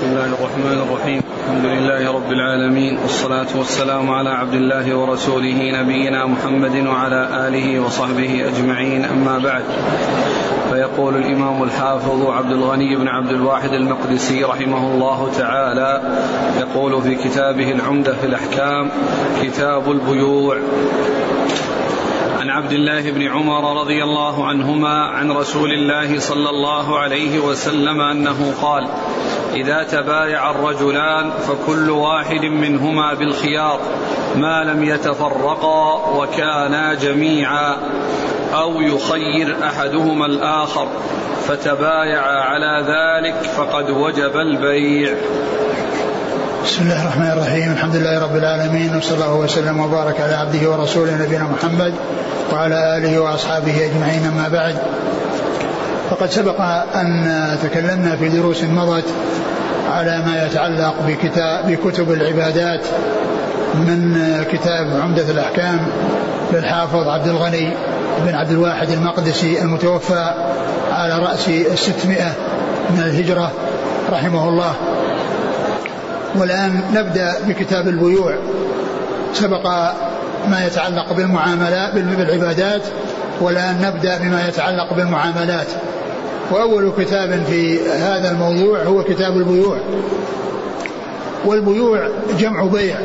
بسم الله الرحمن الرحيم. الحمد لله رب العالمين والصلاة والسلام على عبد الله ورسوله نبينا محمد وعلى آله وصحبه أجمعين. أما بعد فيقول الإمام الحافظ عبد الغني بن عبد الواحد المقدسي رحمه الله تعالى يقول في كتابه العمدة في الأحكام كتاب البيوع. عن عبد الله بن عمر رضي الله عنهما عن رسول الله صلى الله عليه وسلم أنه قال إذا تبايع الرجلان فكل واحد منهما بالخيار ما لم يتفرقا وكانا جميعا أو يخير أحدهما الآخر فتبايعا على ذلك فقد وجب البيع. بسم الله الرحمن الرحيم الحمد لله رب العالمين وصلى الله وسلم وبارك على عبده ورسوله نبينا محمد وعلى اله واصحابه اجمعين اما بعد فقد سبق ان تكلمنا في دروس مضت على ما يتعلق بكتاب بكتب العبادات من كتاب عمدة الأحكام للحافظ عبد الغني بن عبد الواحد المقدسي المتوفى على رأس الستمائة من الهجرة رحمه الله والآن نبدأ بكتاب البيوع. سبق ما يتعلق بالمعاملات بالعبادات والآن نبدأ بما يتعلق بالمعاملات. وأول كتاب في هذا الموضوع هو كتاب البيوع. والبيوع جمع بيع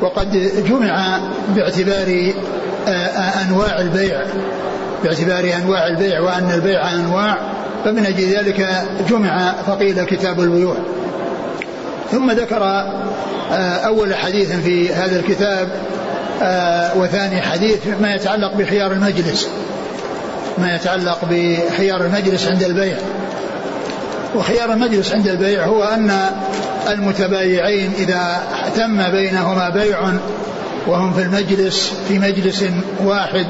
وقد جمع باعتبار أنواع البيع. باعتبار أنواع البيع وأن البيع أنواع فمن أجل ذلك جمع فقيل كتاب البيوع. ثم ذكر أول حديث في هذا الكتاب وثاني حديث ما يتعلق بخيار المجلس. ما يتعلق بخيار المجلس عند البيع. وخيار المجلس عند البيع هو أن المتبايعين إذا تم بينهما بيع وهم في المجلس في مجلس واحد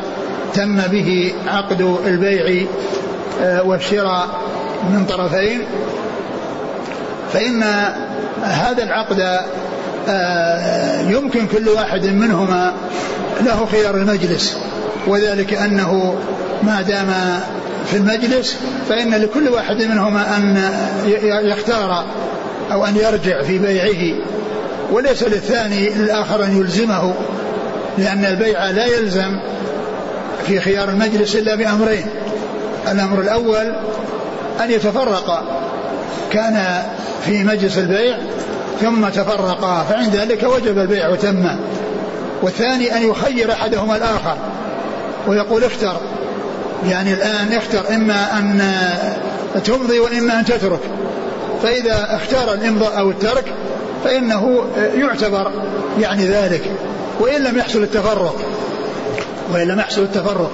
تم به عقد البيع والشراء من طرفين. فإن هذا العقد يمكن كل واحد منهما له خيار المجلس وذلك أنه ما دام في المجلس فإن لكل واحد منهما أن يختار أو أن يرجع في بيعه وليس للثاني الآخر أن يلزمه لأن البيع لا يلزم في خيار المجلس إلا بأمرين الأمر الأول أن يتفرق كان في مجلس البيع ثم تفرقا فعند ذلك وجب البيع وتم. والثاني أن يخير أحدهما الآخر ويقول اختر يعني الآن اختر إما أن تمضي وإما أن تترك. فإذا اختار الإمضاء أو الترك فإنه يعتبر يعني ذلك وإن لم يحصل التفرق. وإن لم يحصل التفرق.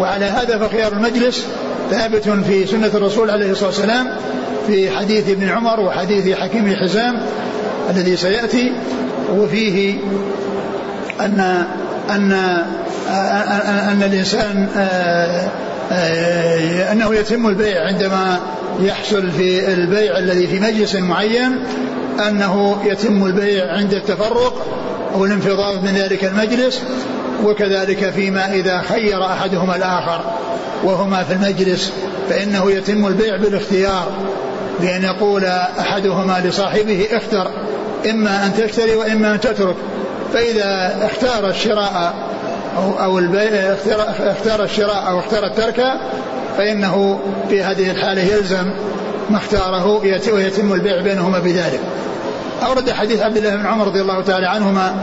وعلى هذا فخيار المجلس ثابت في سنة الرسول عليه الصلاة والسلام في حديث ابن عمر وحديث حكيم حزام الذي سيأتي وفيه أن أن أن الإنسان أنه يتم البيع عندما يحصل في البيع الذي في مجلس معين أنه يتم البيع عند التفرق أو الانفضاض من ذلك المجلس وكذلك فيما إذا خير أحدهما الآخر. وهما في المجلس فإنه يتم البيع بالاختيار. بأن يقول أحدهما لصاحبه اختر إما أن تشتري وإما أن تترك. فإذا اختار الشراء أو, أو البيع اختار, الشراء أو اختار الترك فإنه في هذه الحالة يلزم ما اختاره ويتم البيع بينهما بذلك. أورد حديث عبد الله بن عمر رضي الله تعالى عنهما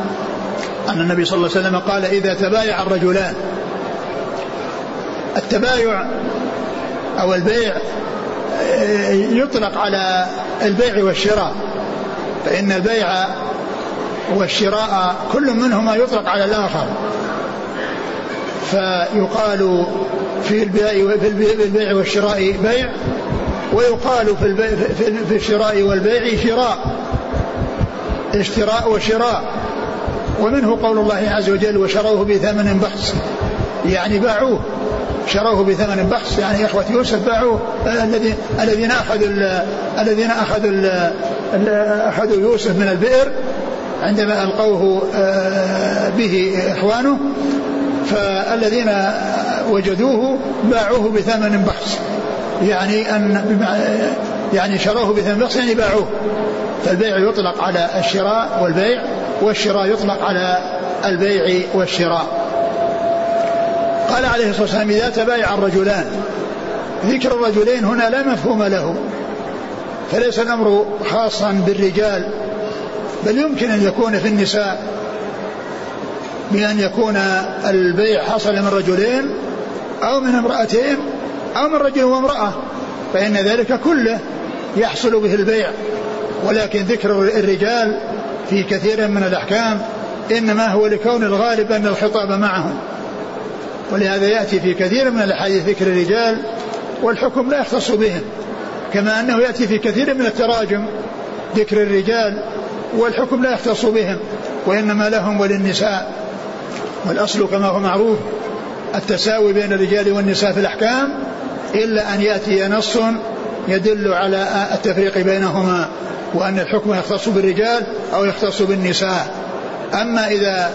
أن النبي صلى الله عليه وسلم قال إذا تبايع الرجلان التبايع أو البيع يطلق على البيع والشراء. فإن البيع والشراء كل منهما يطلق على الآخر. فيقال في البيع في البيع والشراء بيع ويقال في البيع في الشراء والبيع شراء. اشتراء وشراء. ومنه قول الله عز وجل وشروه بثمن بخس يعني باعوه. شروه بثمن بخس يعني إخوة يوسف باعوه الذين الذين أخذوا الذين أخذوا أخذوا يوسف من البئر عندما ألقوه به إخوانه فالذين وجدوه باعوه بثمن بخس. يعني أن يعني شروه بثمن بخس يعني باعوه. فالبيع يطلق على الشراء والبيع والشراء يطلق على البيع والشراء. قال عليه الصلاة والسلام إذا تبايع الرجلان ذكر الرجلين هنا لا مفهوم له فليس الأمر خاصا بالرجال بل يمكن أن يكون في النساء بأن يكون البيع حصل من رجلين أو من امرأتين أو من رجل وامرأة فإن ذلك كله يحصل به البيع ولكن ذكر الرجال في كثير من الأحكام إنما هو لكون الغالب أن الخطاب معهم. ولهذا يأتي في كثير من الأحاديث ذكر الرجال والحكم لا يختص بهم كما أنه يأتي في كثير من التراجم ذكر الرجال والحكم لا يختص بهم وإنما لهم وللنساء. والأصل كما هو معروف التساوي بين الرجال والنساء في الأحكام إلا أن يأتي نص يدل على التفريق بينهما وأن الحكم يختص بالرجال أو يختص بالنساء. أما إذا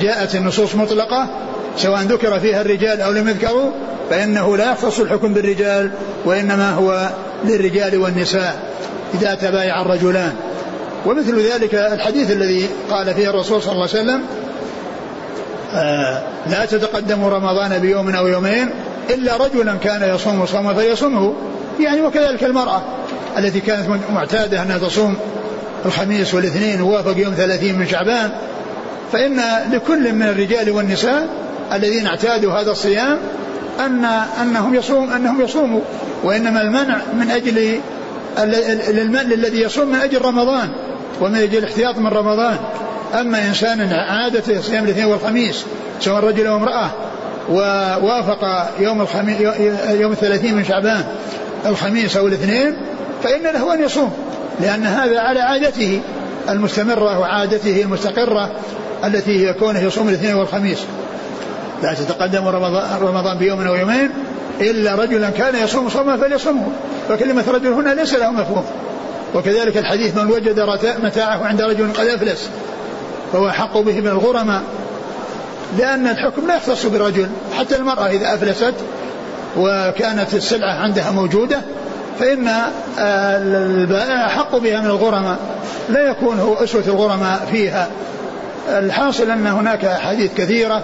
جاءت النصوص مطلقة سواء ذكر فيها الرجال أو لم يذكروا فإنه لا يختص الحكم بالرجال وإنما هو للرجال والنساء إذا تبايع الرجلان. ومثل ذلك الحديث الذي قال فيه الرسول صلى الله عليه وسلم آه لا تتقدموا رمضان بيوم أو يومين إلا رجلا كان يصوم صوما فليصمه يعني وكذلك المرأة التي كانت معتادة أنها تصوم الخميس والاثنين ووافق يوم ثلاثين من شعبان فإن لكل من الرجال والنساء الذين اعتادوا هذا الصيام أن أنهم يصوم أنهم يصوموا وإنما المنع من أجل الذي يصوم من أجل رمضان ومن أجل الاحتياط من رمضان. أما إنسان عادته صيام الاثنين والخميس سواء رجل أو امرأة ووافق يوم الخميس يوم الثلاثين من شعبان الخميس أو الاثنين فإن له أن يصوم لأن هذا على عادته المستمرة وعادته المستقرة التي هي كونه يصوم الاثنين والخميس. لا تتقدم رمضان, رمضان بيوم أو يومين إلا رجلا كان يصوم صوما فليصومه. فكلمة رجل هنا ليس له مفهوم. وكذلك الحديث من وجد متاعه عند رجل قد أفلس فهو حق به من الغرماء. لأن الحكم لا يختص بالرجل حتى المرأة إذا أفلست وكانت السلعة عندها موجودة فإن البائع أحق بها من الغرماء. لا يكون هو أسوة الغرماء فيها. الحاصل أن هناك أحاديث كثيرة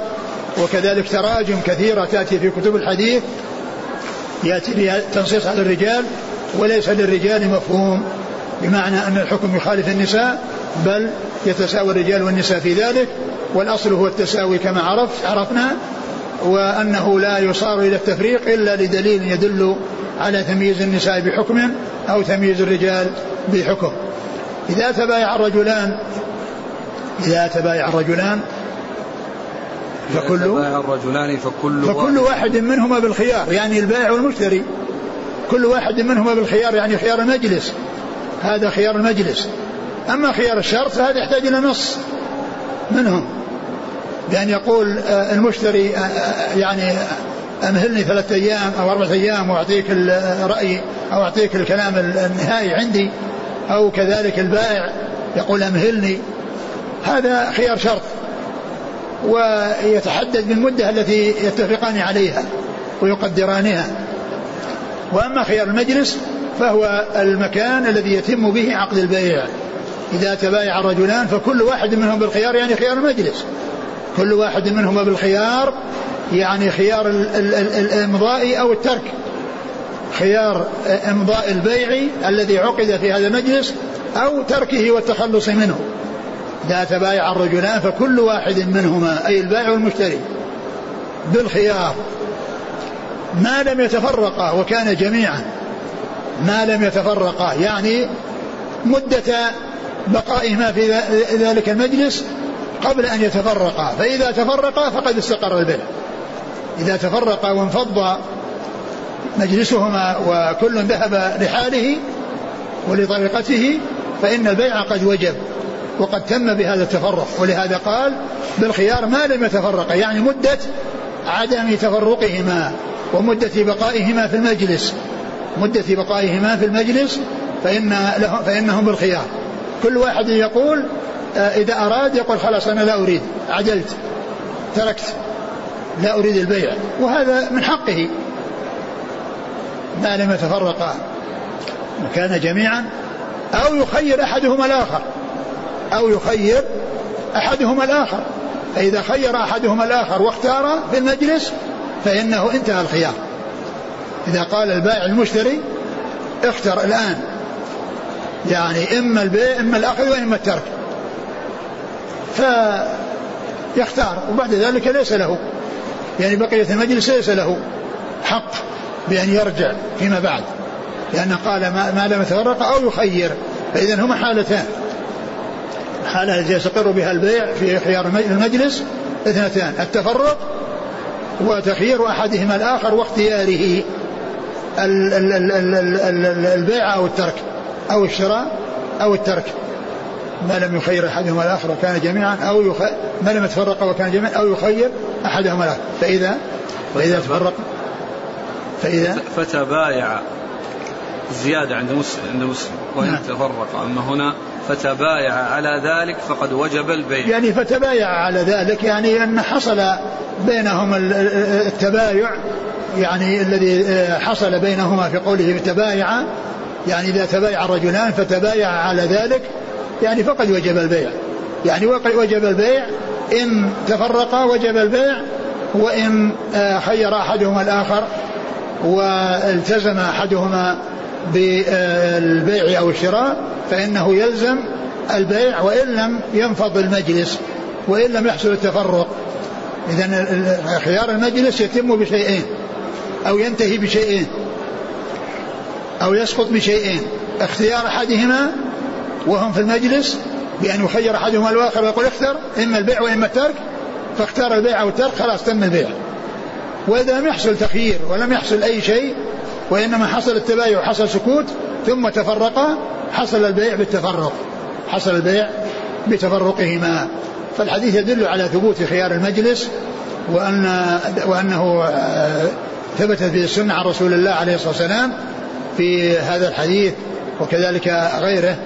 وكذلك تراجم كثيرة تأتي في كتب الحديث يأتي بها تنصيص على الرجال وليس للرجال مفهوم بمعنى أن الحكم يخالف النساء بل يتساوى الرجال والنساء في ذلك والأصل هو التساوي كما عرفت عرفنا وأنه لا يصار إلى التفريق إلا لدليل يدل على تمييز النساء بحكم أو تمييز الرجال بحكم. إذا تبايع الرجلان إذا تبايع الرجلان فكل الرجلان فكل فكل واحد منهما بالخيار يعني البائع والمشتري. كل واحد منهما بالخيار يعني خيار المجلس. هذا خيار المجلس. أما خيار الشرط فهذا يحتاج إلى نص منهم. بأن يقول آه، المشتري آه، آه، يعني أمهلني ثلاثة أيام أو أربعة أيام وأعطيك الرأي أو أعطيك الكلام النهائي عندي أو كذلك البائع يقول أمهلني. هذا خيار شرط. ويتحدد بالمدة التي يتفقان عليها ويقدرانها. وأما خيار المجلس فهو المكان الذي يتم به عقد البيع. إذا تبايع الرجلان فكل واحد منهم بالخيار يعني خيار المجلس. كل واحد منهما بالخيار يعني خيار الإمضاء أو الترك. خيار إمضاء البيع الذي عقد في هذا المجلس أو تركه والتخلص منه. إذا تبايع الرجلان فكل واحد منهما أي البائع والمشتري بالخيار. ما لم يتفرقا وكان جميعا ما لم يتفرقا يعني مدة بقائهما في ذلك المجلس قبل أن يتفرقا فإذا تفرقا فقد استقر البيع. إذا تفرقا وانفض مجلسهما وكل ذهب لحاله ولطريقته فإن البيع قد وجب. وقد تم بهذا التفرق ولهذا قال بالخيار ما لم يتفرقا يعني مدة عدم تفرقهما ومدة بقائهما في المجلس مدة بقائهما في المجلس فإن له فإنهم بالخيار. كل واحد يقول آه، إذا أراد يقول خلاص أنا لا أريد عدلت تركت لا أريد البيع وهذا من حقه. ما لم يتفرقا وكان جميعا أو يخير أحدهما الآخر. أو يخير أحدهما الآخر. فإذا خير أحدهما الآخر واختار في المجلس فإنه انتهى الخيار. إذا قال البائع المشتري اختر الآن. يعني إما البيع إما الأخذ وإما الترك. فيختار وبعد ذلك ليس له. يعني بقية المجلس ليس له حق بأن يرجع فيما بعد. لأنه قال ما, ما لم يتفرق أو يخير. فإذا هما حالتان. حالة التي يستقر بها البيع في خيار المجلس اثنتان التفرق وتخيير أحدهما الآخر واختياره البيع أو الترك أو الشراء أو الترك. ما لم يخير أحدهما الآخر وكان جميعا أو يخ... ما لم يتفرق وكان جميعا أو يخير أحدهما الآخر. فإذا فإذا تفرق فإذا فتبايع. زيادة عند مسلم عند مسلم. وإن نعم. تفرق. أما هنا فتبايع على ذلك فقد وجب البيع. يعني فتبايع على ذلك يعني أن حصل بينهم التبايع يعني الذي آه، حصل بينهما في قوله تبايع يعني إذا تبايع الرجلان فتبايع على ذلك يعني فقد وجب البيع. يعني وجب البيع إن تفرقا وجب البيع وإن آه، خير أحدهما الآخر والتزم أحدهما بالبيع أو الشراء فإنه يلزم البيع وإن لم ينفض المجلس وإن لم يحصل التفرق. إذا خيار المجلس يتم بشيئين أو ينتهي بشيئين أو يسقط بشيئين. اختيار أحدهما وهم في المجلس بأن يخير أحدهما الآخر ويقول اختر إما البيع وإما الترك فاختار البيع أو الترك خلاص تم البيع. وإذا لم يحصل تخيير ولم يحصل أي شيء وإنما حصل التبايع وحصل سكوت ثم تفرقا حصل البيع بالتفرق. حصل البيع بتفرقهما. فالحديث يدل على ثبوت خيار المجلس وأن وأنه آه، ثبتت في السنة عن رسول الله عليه الصلاة والسلام في هذا الحديث وكذلك غيره.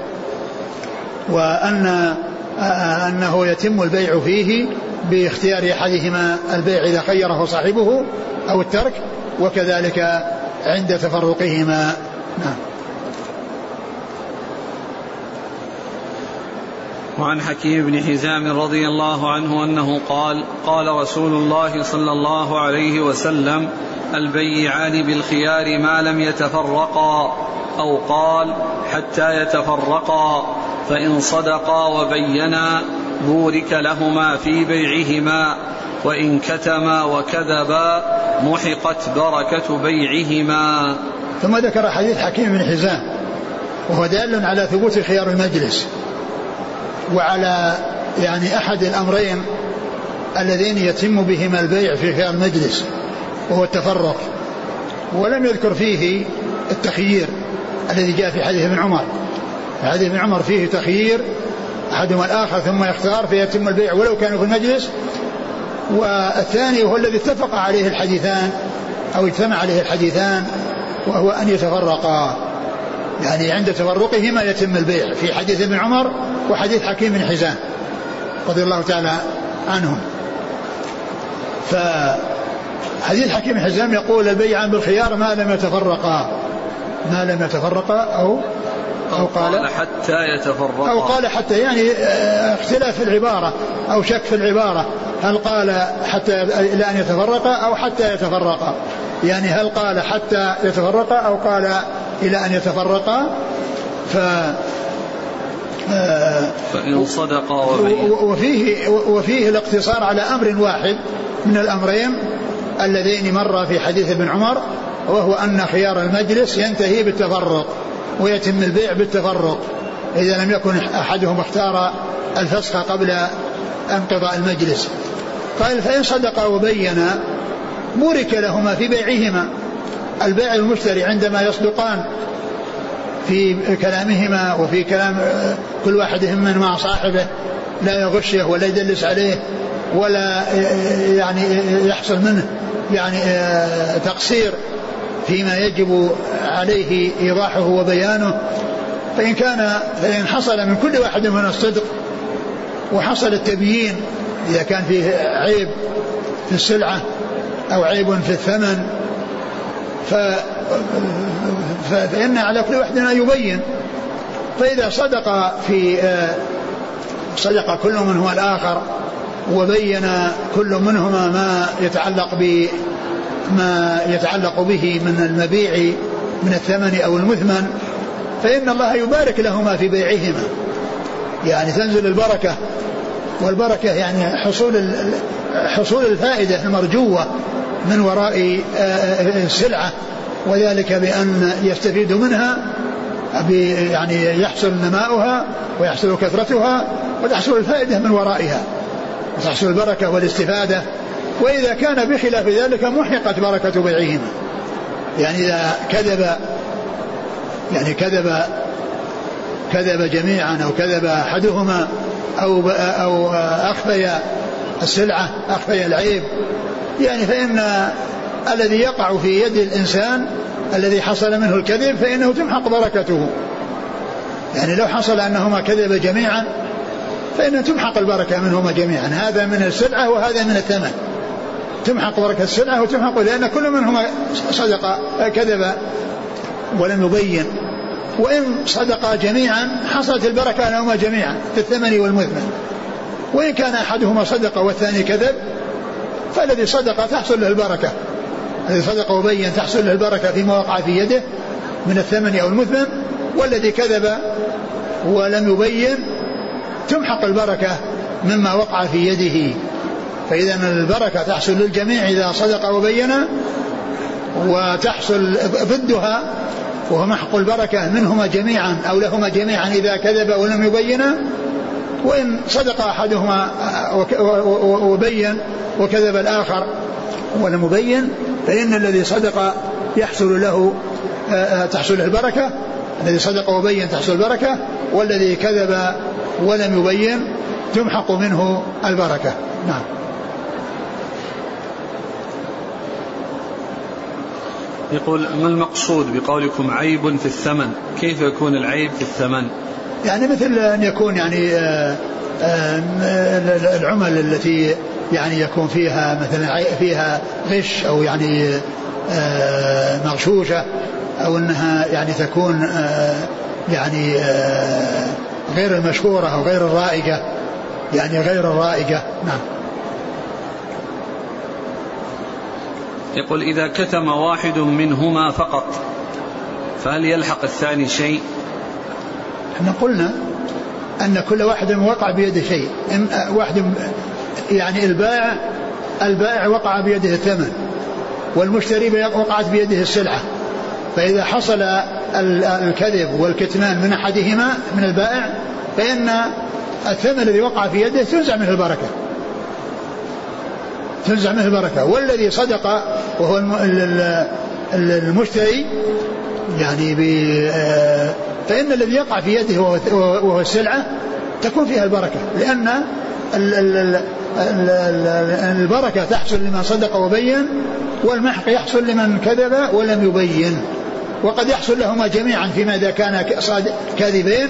وأن آه، أنه يتم البيع فيه باختيار أحدهما البيع إذا خيره صاحبه أو الترك وكذلك عند تفرقهما. نعم. وعن حكيم بن حزام رضي الله عنه أنه قال قال رسول الله صلى الله عليه وسلم البيعان بالخيار ما لم يتفرقا أو قال حتى يتفرقا فإن صدقا وبينا بورك لهما في بيعهما وإن كتما وكذبا محقت بركة بيعهما. ثم ذكر حديث حكيم بن حزام وهو دال على ثبوت خيار المجلس وعلى يعني أحد الأمرين اللذين يتم بهما البيع في خيار المجلس وهو التفرق. ولم يذكر فيه التخيير الذي جاء في حديث ابن عمر. حديث ابن عمر فيه تخيير أحدهما الآخر ثم يختار فيتم البيع ولو كانوا في المجلس. والثاني هو الذي اتفق عليه الحديثان أو اجتمع عليه الحديثان وهو أن يتفرقا. يعني عند تفرقهما يتم البيع في حديث ابن عمر وحديث حكيم بن حزام رضي الله تعالى عنهم. فحديث حكيم بن حزام يقول البيعان بالخيار ما لم يتفرقا. ما لم يتفرقا أو أو قال حتى يتفرقا. أو قال حتى يعني آه، اختلاف في العبارة أو شك في العبارة. هل قال حتى إلى أن يتفرقا أو حتى يتفرقا؟ يعني هل قال حتى يتفرقا أو قال إلى أن يتفرقا؟ ف فإن صدقا وفيه. وفيه الاقتصار على أمر واحد من الأمرين اللذين مر في حديث ابن عمر وهو أن خيار المجلس ينتهي بالتفرق. ويتم البيع بالتفرق. إذا لم يكن أحدهم اختار الفسخ قبل انقضاء المجلس. قال فإن صدقا وبينا بورك لهما في بيعهما. البائع المشتري عندما يصدقان في كلامهما وفي كلام كل واحد من مع صاحبه لا يغشه ولا يدلس عليه ولا يعني يحصل منه يعني تقصير. فيما يجب عليه إيضاحه وبيانه فإن كان فإن حصل من كل واحد من الصدق وحصل التبيين إذا كان فيه عيب في السلعة أو عيب في الثمن فإن على كل واحد أن يبين. فإذا صدق في صدق كل منهما الآخر وبين كل منهما ما يتعلق بما يتعلق به من المبيع من الثمن أو المثمن فإن الله يبارك لهما في بيعهما. يعني تنزل البركة والبركة يعني حصول حصول الفائدة المرجوة من وراء السلعة وذلك بأن يستفيد منها يعني يحصل نماؤها ويحصل كثرتها وتحصل الفائدة من ورائها. وتحصل البركة والاستفادة وإذا كان بخلاف ذلك محقت بركة بيعهما. يعني إذا كذب يعني كذب كذب جميعا أو كذب أحدهما أو أو أخفي السلعة أخفي العيب يعني فإن الذي يقع في يد الإنسان الذي حصل منه الكذب فإنه تمحق بركته. يعني لو حصل أنهما كذب جميعا فإن تمحق البركة منهما جميعا. هذا من السلعة وهذا من الثمن. تمحق بركة السلعة وتمحق لأن كل منهما صدق كذب ولم يبين. وإن صدقا جميعا حصلت البركة لهما جميعا في الثمن والمثمن. وإن كان أحدهما صدق والثاني كذب فالذي صدق تحصل له البركة. الذي صدق وبين تحصل له البركة فيما وقع في يده من الثمن أو المثمن والذي كذب ولم يبين تمحق البركة مما وقع في يده. فإذا البركة تحصل للجميع إذا صدق وبين وتحصل ضدها وهو محق البركة منهما جميعا أو لهما جميعا إذا كذب ولم يبين وإن صدق أحدهما وبين وكذب الآخر ولم يبين فإن الذي صدق يحصل له تحصل له البركة. الذي صدق وبين تحصل البركة والذي كذب ولم يبين تمحق منه البركة. نعم. يقول ما المقصود بقولكم عيب في الثمن؟ كيف يكون العيب في الثمن؟ يعني مثل أن يكون يعني آه، آه، العمل التي يعني يكون فيها مثلا فيها غش أو يعني آه، مغشوشة أو أنها يعني تكون يعني غير المشهورة أو غير الرائجة يعني غير الرائجة نعم. يقول إذا كتم واحد منهما فقط فهل يلحق الثاني شيء؟ إحنا قلنا أن كل واحد وقع بيده شيء واحد يعني البائع البائع وقع بيده الثمن والمشتري وقعت بيده السلعة. فإذا حصل الكذب والكتمان من أحدهما من البائع فإن الثمن الذي وقع في يده تنزع منه البركة. تنزع منه البركة. والذي صدق وهو المشتري يعني آه، فإن الذي يقع في يده وهو السلعة تكون فيها البركة. لأن البركة تحصل لمن صدق وبين والمحق يحصل لمن كذب ولم يبين. وقد يحصل لهما جميعا فيما إذا كان كاذبين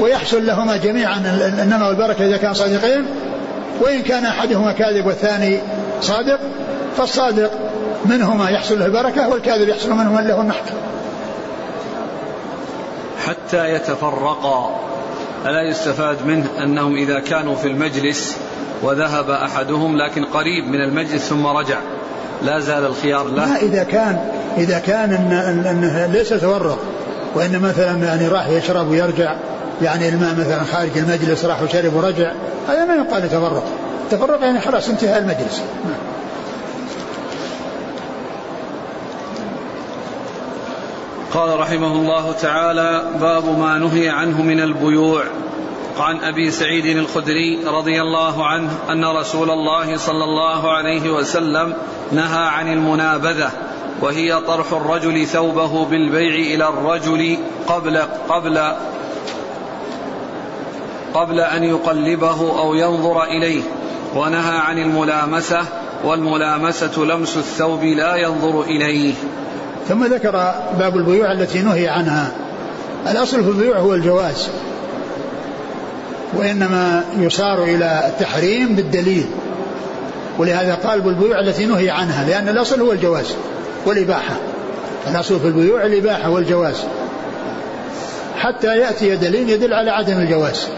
ويحصل لهما جميعا النمى والبركة إذا كان صادقين وإن كان أحدهما كاذب والثاني صادق فالصادق منهما يحصل له البركة والكاذب يحصل منهما له النحق حتى يتفرقا. ألا يستفاد منه أنهم إذا كانوا في المجلس وذهب أحدهم لكن قريب من المجلس ثم رجع. لا زال الخيار له. لا إذا كان إذا كان أنه ليس تورط وإن مثلا يعني راح يشرب ويرجع يعني الماء مثلا خارج المجلس راح وشرب ورجع هذا ما يقال تفرق. تفرق يعني خلاص انتهى المجلس. قال رحمه الله تعالى باب ما نهي عنه من البيوع. عن أبي سعيد الخدري رضي الله عنه أن رسول الله صلى الله عليه وسلم نهى عن المنابذة وهي طرح الرجل ثوبه بالبيع إلى الرجل قبل قبل قبل أن يقلبه أو ينظر إليه ونهى عن الملامسة والملامسة لمس الثوب لا ينظر إليه. ثم ذكر باب البيوع التي نهي عنها. الأصل في البيوع هو الجواز وإنما يصار إلى التحريم بالدليل. ولهذا قال بالبيوع التي نهي عنها لأن الأصل هو الجواز والإباحة. الأصل في البيوع الإباحة والجواز. حتى يأتي دليل يدل على عدم الجواز.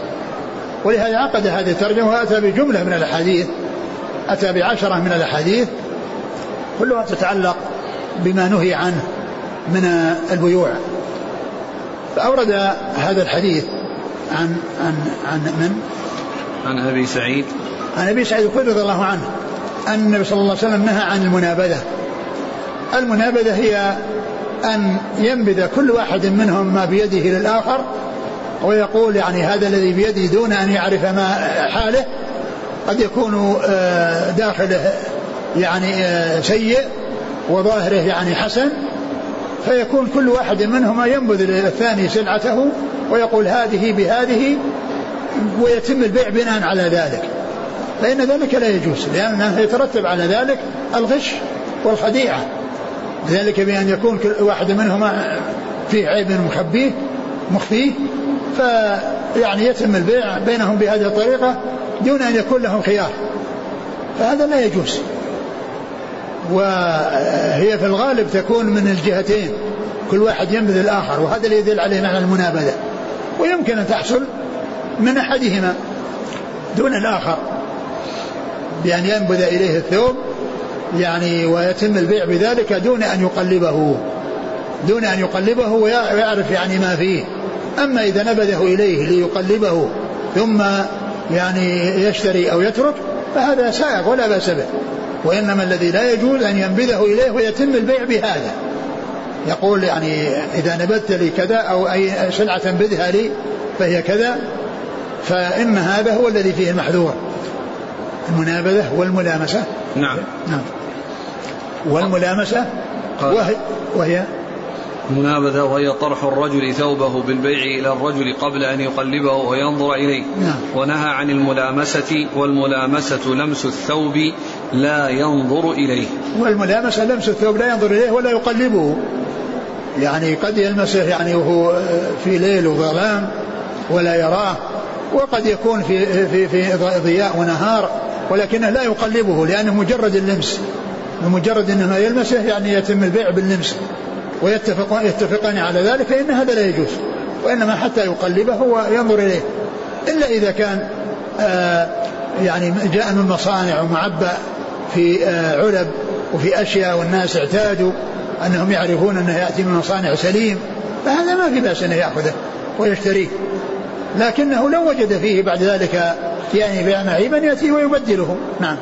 ولهذا عقد هذه الترجمة وأتى بجملة من الأحاديث. أتى بعشرة من الأحاديث كلها تتعلق بما نهي عنه من البيوع. فأورد هذا الحديث عن عن عن من؟ عن أبي سعيد. عن أبي سعيد الخدري رضي الله عنه أن النبي صلى الله عليه وسلم نهى عن المنابذة. المنابذة هي أن ينبذ كل واحد منهم ما بيده للآخر ويقول يعني هذا الذي بيدي دون أن يعرف ما حاله قد يكون آه، داخله يعني آه، سيء وظاهره يعني حسن فيكون كل واحد منهما ينبذ للثاني سلعته ويقول هذه بهذه ويتم البيع بناء على ذلك. فإن ذلك لا يجوز لأنه يترتب على ذلك الغش والخديعة. ذلك بأن يكون كل واحد منهما فيه عيب مخبيه مخفيه فيعني يتم البيع بينهم بهذه الطريقة دون أن يكون لهم خيار. فهذا لا يجوز. وهي في الغالب تكون من الجهتين. كل واحد ينبذ الآخر وهذا اللي يدل عليه معنى المنابذة. ويمكن أن تحصل من أحدهما دون الآخر. بأن ينبذ إليه الثوب يعني ويتم البيع بذلك دون أن يقلبه. دون أن يقلبه ويعرف يعني ما فيه. أما إذا نبذه إليه ليقلبه ثم يعني يشتري أو يترك فهذا سائغ ولا بأس به. وإنما الذي لا يجوز أن ينبذه إليه ويتم البيع بهذا. يقول يعني إذا نبذت لي كذا أو أي سلعة تنبذها لي فهي كذا فإن هذا هو الذي فيه المحذور. المنابذة والملامسة. نعم. نعم. والملامسة وهي, وهي المنابذة وهي طرح الرجل ثوبه بالبيع إلى الرجل قبل أن يقلبه وينظر إليه. نعم. ونهى عن الملامسة والملامسة لمس الثوب لا ينظر إليه. والملامسة لمس الثوب لا ينظر إليه ولا يقلبه. يعني قد يلمسه يعني وهو في ليل وظلام ولا يراه وقد يكون في في في ضياء ونهار ولكنه لا يقلبه لأنه مجرد اللمس. بمجرد انه يلمسه يعني يتم البيع باللمس. ويتفقان يتفقان على ذلك فإن هذا لا يجوز وإنما حتى يقلبه وينظر إليه. إلا إذا كان آه يعني جاء من مصانع ومعبأ في آه علب وفي أشياء والناس اعتادوا أنهم يعرفون أنه يأتي من مصانع سليم فهذا ما في بأس أنه يأخذه ويشتريه. لكنه لو وجد فيه بعد ذلك يعني بيع معيبا يأتي ويبدله. نعم.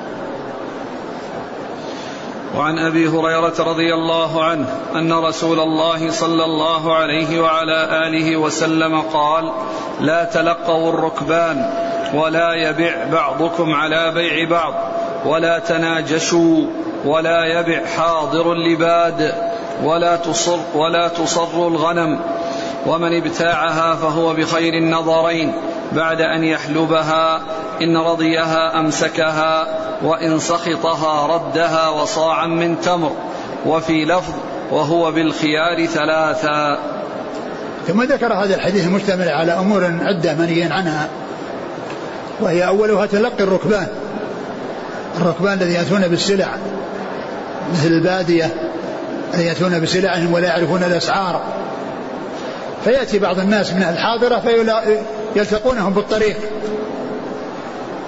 وعن أبي هريرة رضي الله عنه أن رسول الله صلى الله عليه وعلى آله وسلم قال لا تلقوا الركبان ولا يبع بعضكم على بيع بعض ولا تناجشوا ولا يبع حاضر لباد ولا تصر ولا تصر الغنم ومن ابتاعها فهو بخير النظرين. بعد أن يحلبها إن رضيها أمسكها وإن سخطها ردها وصاعا من تمر. وفي لفظ وهو بالخيار ثلاثا. ثم ذكر هذا الحديث المشتمل على أمور عدة منهي عنها وهي أولها تلقي الركبان. الركبان الذين يأتون بالسلع مثل البادية الذين يأتون بسلعهم ولا يعرفون الأسعار. فيأتي بعض الناس من الحاضرة فيلتقونهم بالطريق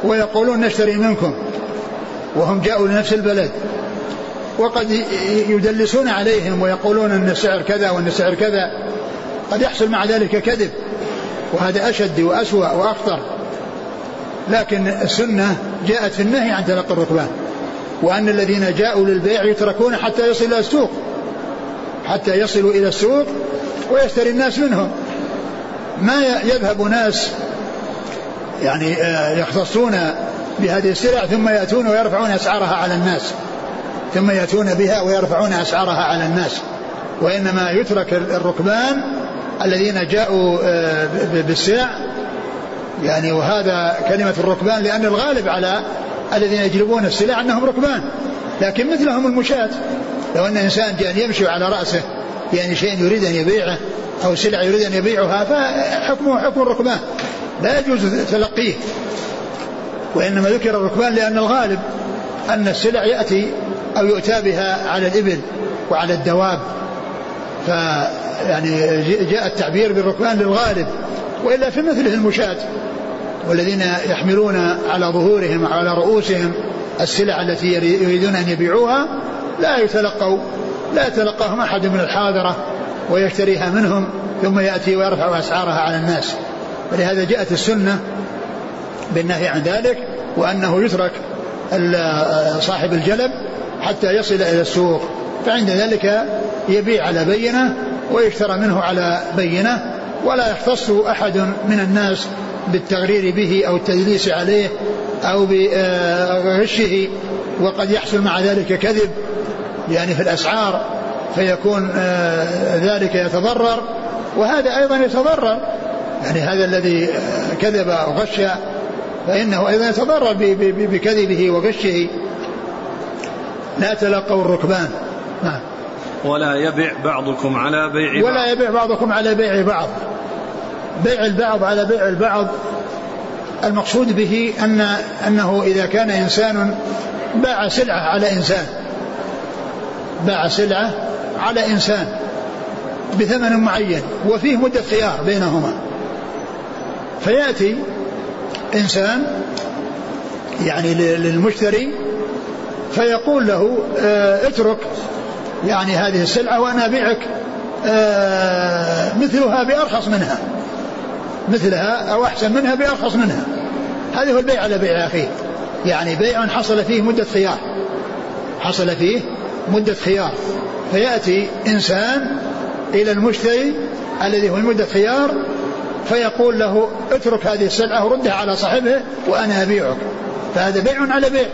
ويقولون نشتري منكم وهم جاءوا لنفس البلد وقد يدلسون عليهم ويقولون أن السعر كذا وأن السعر كذا. قد يحصل مع ذلك كذب. وهذا أشد وأسوأ وأخطر. لكن السنة جاءت في النهي عن تلقي الركبان. وأن الذين جاءوا للبيع يتركون حتى يصلوا إلى السوق. حتى يصلوا إلى السوق ويشتري الناس منهم. ما يذهب ناس يعني آه، يختصون بهذه السلع ثم يأتون ويرفعون أسعارها على الناس ثم يأتون بها ويرفعون أسعارها على الناس. وإنما يترك الركبان الذين جاءوا آه، بالسلع. يعني وهذا كلمة الركبان لأن الغالب على الذين يجلبون السلع أنهم ركبان. لكن مثلهم المشاة. لو أن إنسان جاء يمشي على رأسه يعني شيء يريد أن يبيعه أو سلعة يريد أن يبيعها فحكمه حكم الركبان. لا يجوز تلقيه. وإنما ذكر الركبان لأن الغالب أن السلع يأتي أو يؤتى بها على الإبل وعلى الدواب. فيعني جاء التعبير بالركبان للغالب. وإلا في مثله المشاة. والذين يحملون على ظهورهم وعلى رؤوسهم السلع التي يريدون أن يبيعوها لا يتلقوا. لا يتلقاهم أحد من الحاضرة ويشتريها منهم ثم يأتي ويرفع أسعارها على الناس. ولهذا جاءت السنة بالنهي عن ذلك وأنه يترك صاحب الجلب حتى يصل إلى السوق. فعند ذلك يبيع على بينة ويشترى منه على بينة ولا يختص أحد من الناس بالتغرير به أو التدليس عليه أو بغشه وقد يحصل مع ذلك كذب. يعني في الأسعار فيكون آه، ذلك يتضرر وهذا أيضا يتضرر. يعني هذا الذي كذب أو غش فإنه أيضا يتضرر بكذبه وغشه. لا تلقوا الركبان. نعم. ولا يبع بعضكم على بيع بعض. ولا يبيع بعضكم على بيع بعض. بيع البعض على بيع البعض. المقصود به أن أنه إذا كان إنسان باع سلعة على إنسان. باع سلعة على إنسان بثمن معين وفيه مدة خيار بينهما. فيأتي إنسان يعني للمشتري فيقول له آه اترك يعني هذه السلعة وأنا أبيعك آه مثلها بأرخص منها مثلها أو أحسن منها بأرخص منها. هذا هو البيع على بيع أخيه يعني بيع حصل فيه مدة خيار حصل فيه مدة خيار. فيأتي إنسان إلى المشتري الذي هو مدة خيار فيقول له اترك هذه السلعة وردها على صاحبه وأنا أبيعك. فهذا بيع على بيع.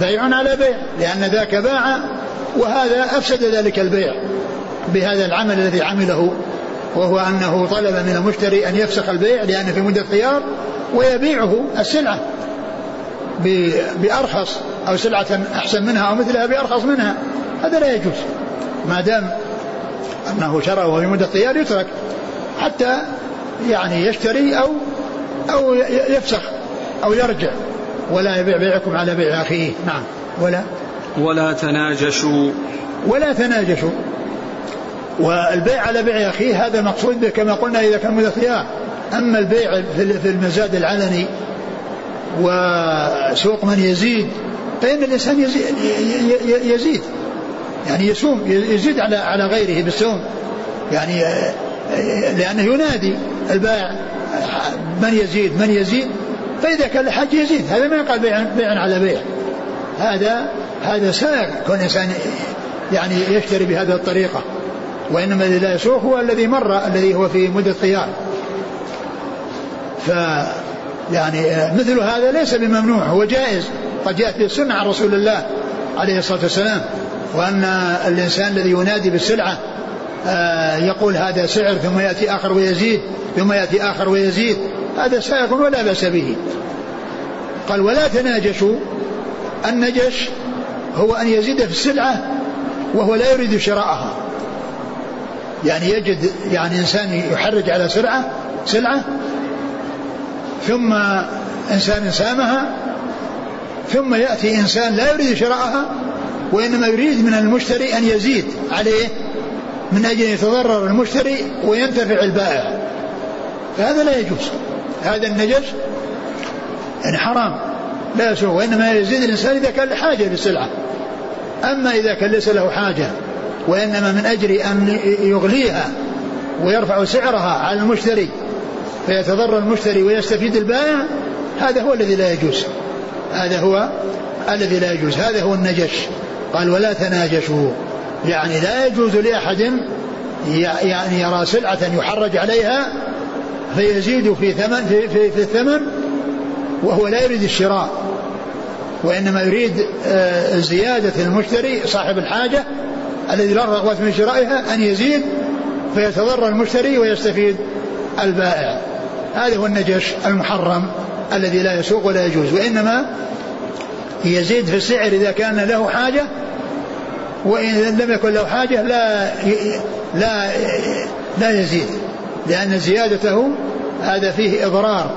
بيع على بيع لأن ذاك باع وهذا أفسد ذلك البيع بهذا العمل الذي عمله وهو أنه طلب من المشتري أن يفسخ البيع لأن في مدة خيار ويبيعه السلعة بأرخص. أو سلعة أحسن منها أو مثلها بأرخص منها. هذا لا يجوز. ما دام أنه شرى وهو في مدة خيار يترك. حتى يعني يشتري أو أو يفسخ أو يرجع. ولا يبيع بيعكم على بيع أخيه. نعم. ولا ولا تناجشوا. ولا تناجشوا. والبيع على بيع أخيه هذا مقصود به كما قلنا إذا كان من الخيار أما البيع في المزاد العلني وسوق من يزيد فإن الإنسان يزيد, يزيد. يعني يسوم يزيد على على غيره بالسوم يعني لأنه ينادي البائع من يزيد من يزيد. فإذا كان الحج يزيد هذا ما يقال بيع, بيع على بيع. هذا هذا سائغ. كون الإنسان يعني يشتري بهذه الطريقة. وإنما الذي لا يسوق هو الذي مر الذي هو في مدة خيار ف يعني مثل هذا ليس بممنوع هو جائز. قد جاءت به السنة عن رسول الله عليه الصلاة والسلام وأن الإنسان الذي ينادي بالسلعة آه، يقول هذا سعر ثم يأتي آخر ويزيد ثم يأتي آخر ويزيد هذا سائق ولا بأس به. قال ولا تناجشوا النجش هو أن يزيد في السلعة وهو لا يريد شراءها. يعني يجد يعني إنسان يحرج على سلعة سلعة ثم إنسان سامها ثم يأتي إنسان لا يريد شراءها وإنما يريد من المشتري أن يزيد عليه من أجل أن يتضرر المشتري وينتفع البائع. فهذا لا يجوز. هذا النجش يعني حرام لا يسوء وإنما يزيد الإنسان إذا كان لحاجة للسلعة أما إذا كان ليس له حاجة وإنما من أجل أن يغليها ويرفع سعرها على المشتري فيتضرر المشتري ويستفيد البائع هذا هو الذي لا يجوز. هذا هو الذي لا يجوز. هذا هو النجش. قال ولا تناجشوا. يعني لا يجوز لأحد يعني يرى سلعة يحرج عليها فيزيد في ثمن في, في, في الثمن وهو لا يريد الشراء. وإنما يريد آه، زيادة المشتري صاحب الحاجة الذي لا رغبة من شرائها أن يزيد فيتضرر المشتري ويستفيد البائع. هذا هو النجش المحرم. الذي لا يسوق ولا يجوز وإنما يزيد في السعر إذا كان له حاجة وإن لم يكن له حاجة لا لا لا يزيد لأن زيادته هذا فيه إضرار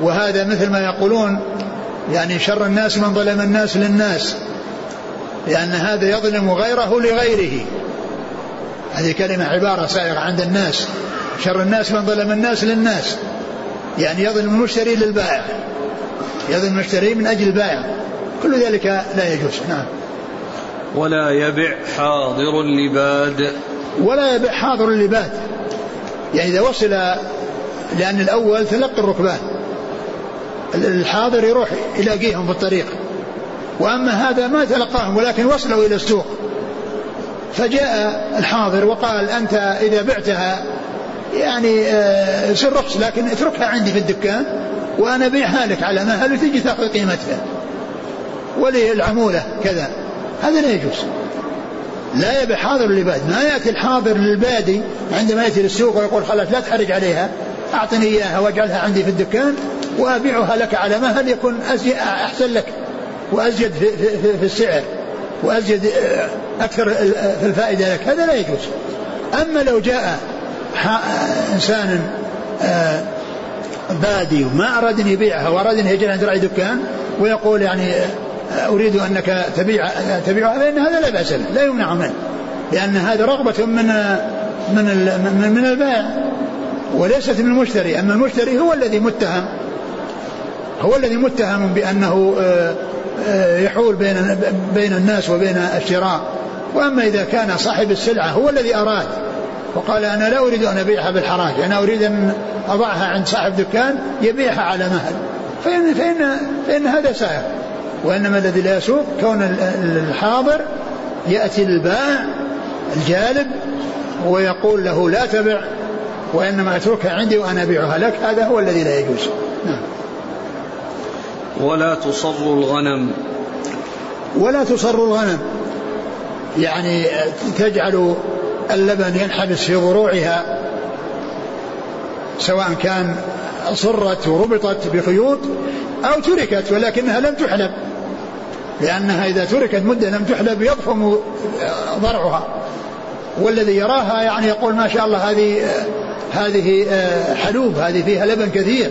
وهذا مثل ما يقولون يعني شر الناس من ظلم الناس للناس لأن هذا يظلم غيره لغيره. هذه كلمة عبارة سائغة عند الناس شر الناس من ظلم الناس للناس. يعني يظلم المشتري للبائع. يظلم المشتري من أجل البائع. كل ذلك لا يجوز. نعم. ولا يبع حاضر اللباد ولا يبع حاضر اللباد يعني إذا وصل لأن الأول تلقي الركبان. الحاضر يروح يلاقيهم في الطريق وأما هذا ما تلقاهم ولكن وصلوا إلى السوق. فجاء الحاضر وقال أنت إذا بعتها يعني آه، سر رخص لكن اتركها عندي في الدكان وأنا بيعها لك على مهل وتجي تأخذ قيمتها. وللعمولة كذا. هذا لا يجوز. لا يبي حاضر للباد ما يأتي الحاضر للبادي عندما يأتي للسوق ويقول خلاص لا تحرج عليها. أعطني إياها وأجعلها عندي في الدكان وأبيعها لك على مهل يكون أحسن لك وأزيد في, في, في السعر وأزيد آه، أكثر في الفائدة لك. هذا لا يجوز. أما لو جاء إنسان آه، بادي وما أراد أن يبيعها وأراد أن يجعل عند رأي دكان ويقول يعني آه، أريد أنك تبيع تبيعها فإن هذا لا بأس له لا يمنع منه لأن هذا رغبة من من من, من البائع وليست من المشتري أما المشتري هو الذي متهم هو الذي متهم بأنه يحول بين بين الناس وبين الشراء وأما إذا كان صاحب السلعة هو الذي أراد وقال أنا لا أريد أن أبيعها بالحراج أنا أريد أن أضعها عند صاحب دكان يبيعها على مهل. فان فان فإن هذا سائر. وإنما الذي لا يسوق كون الحاضر يأتي البائع الجالب ويقول له لا تبع وإنما أتركها عندي وأنا أبيعها لك هذا هو الذي لا يجوز. نعم. ولا تصر الغنم. ولا تصر الغنم. يعني تجعل اللبن ينحبس في ضروعها سواء كان صرت وربطت بخيوط أو تركت ولكنها لم تحلب لأنها إذا تركت مدة لم تحلب يضخم ضرعها. والذي يراها يعني يقول ما شاء الله هذه هذه حلوب هذه فيها لبن كثير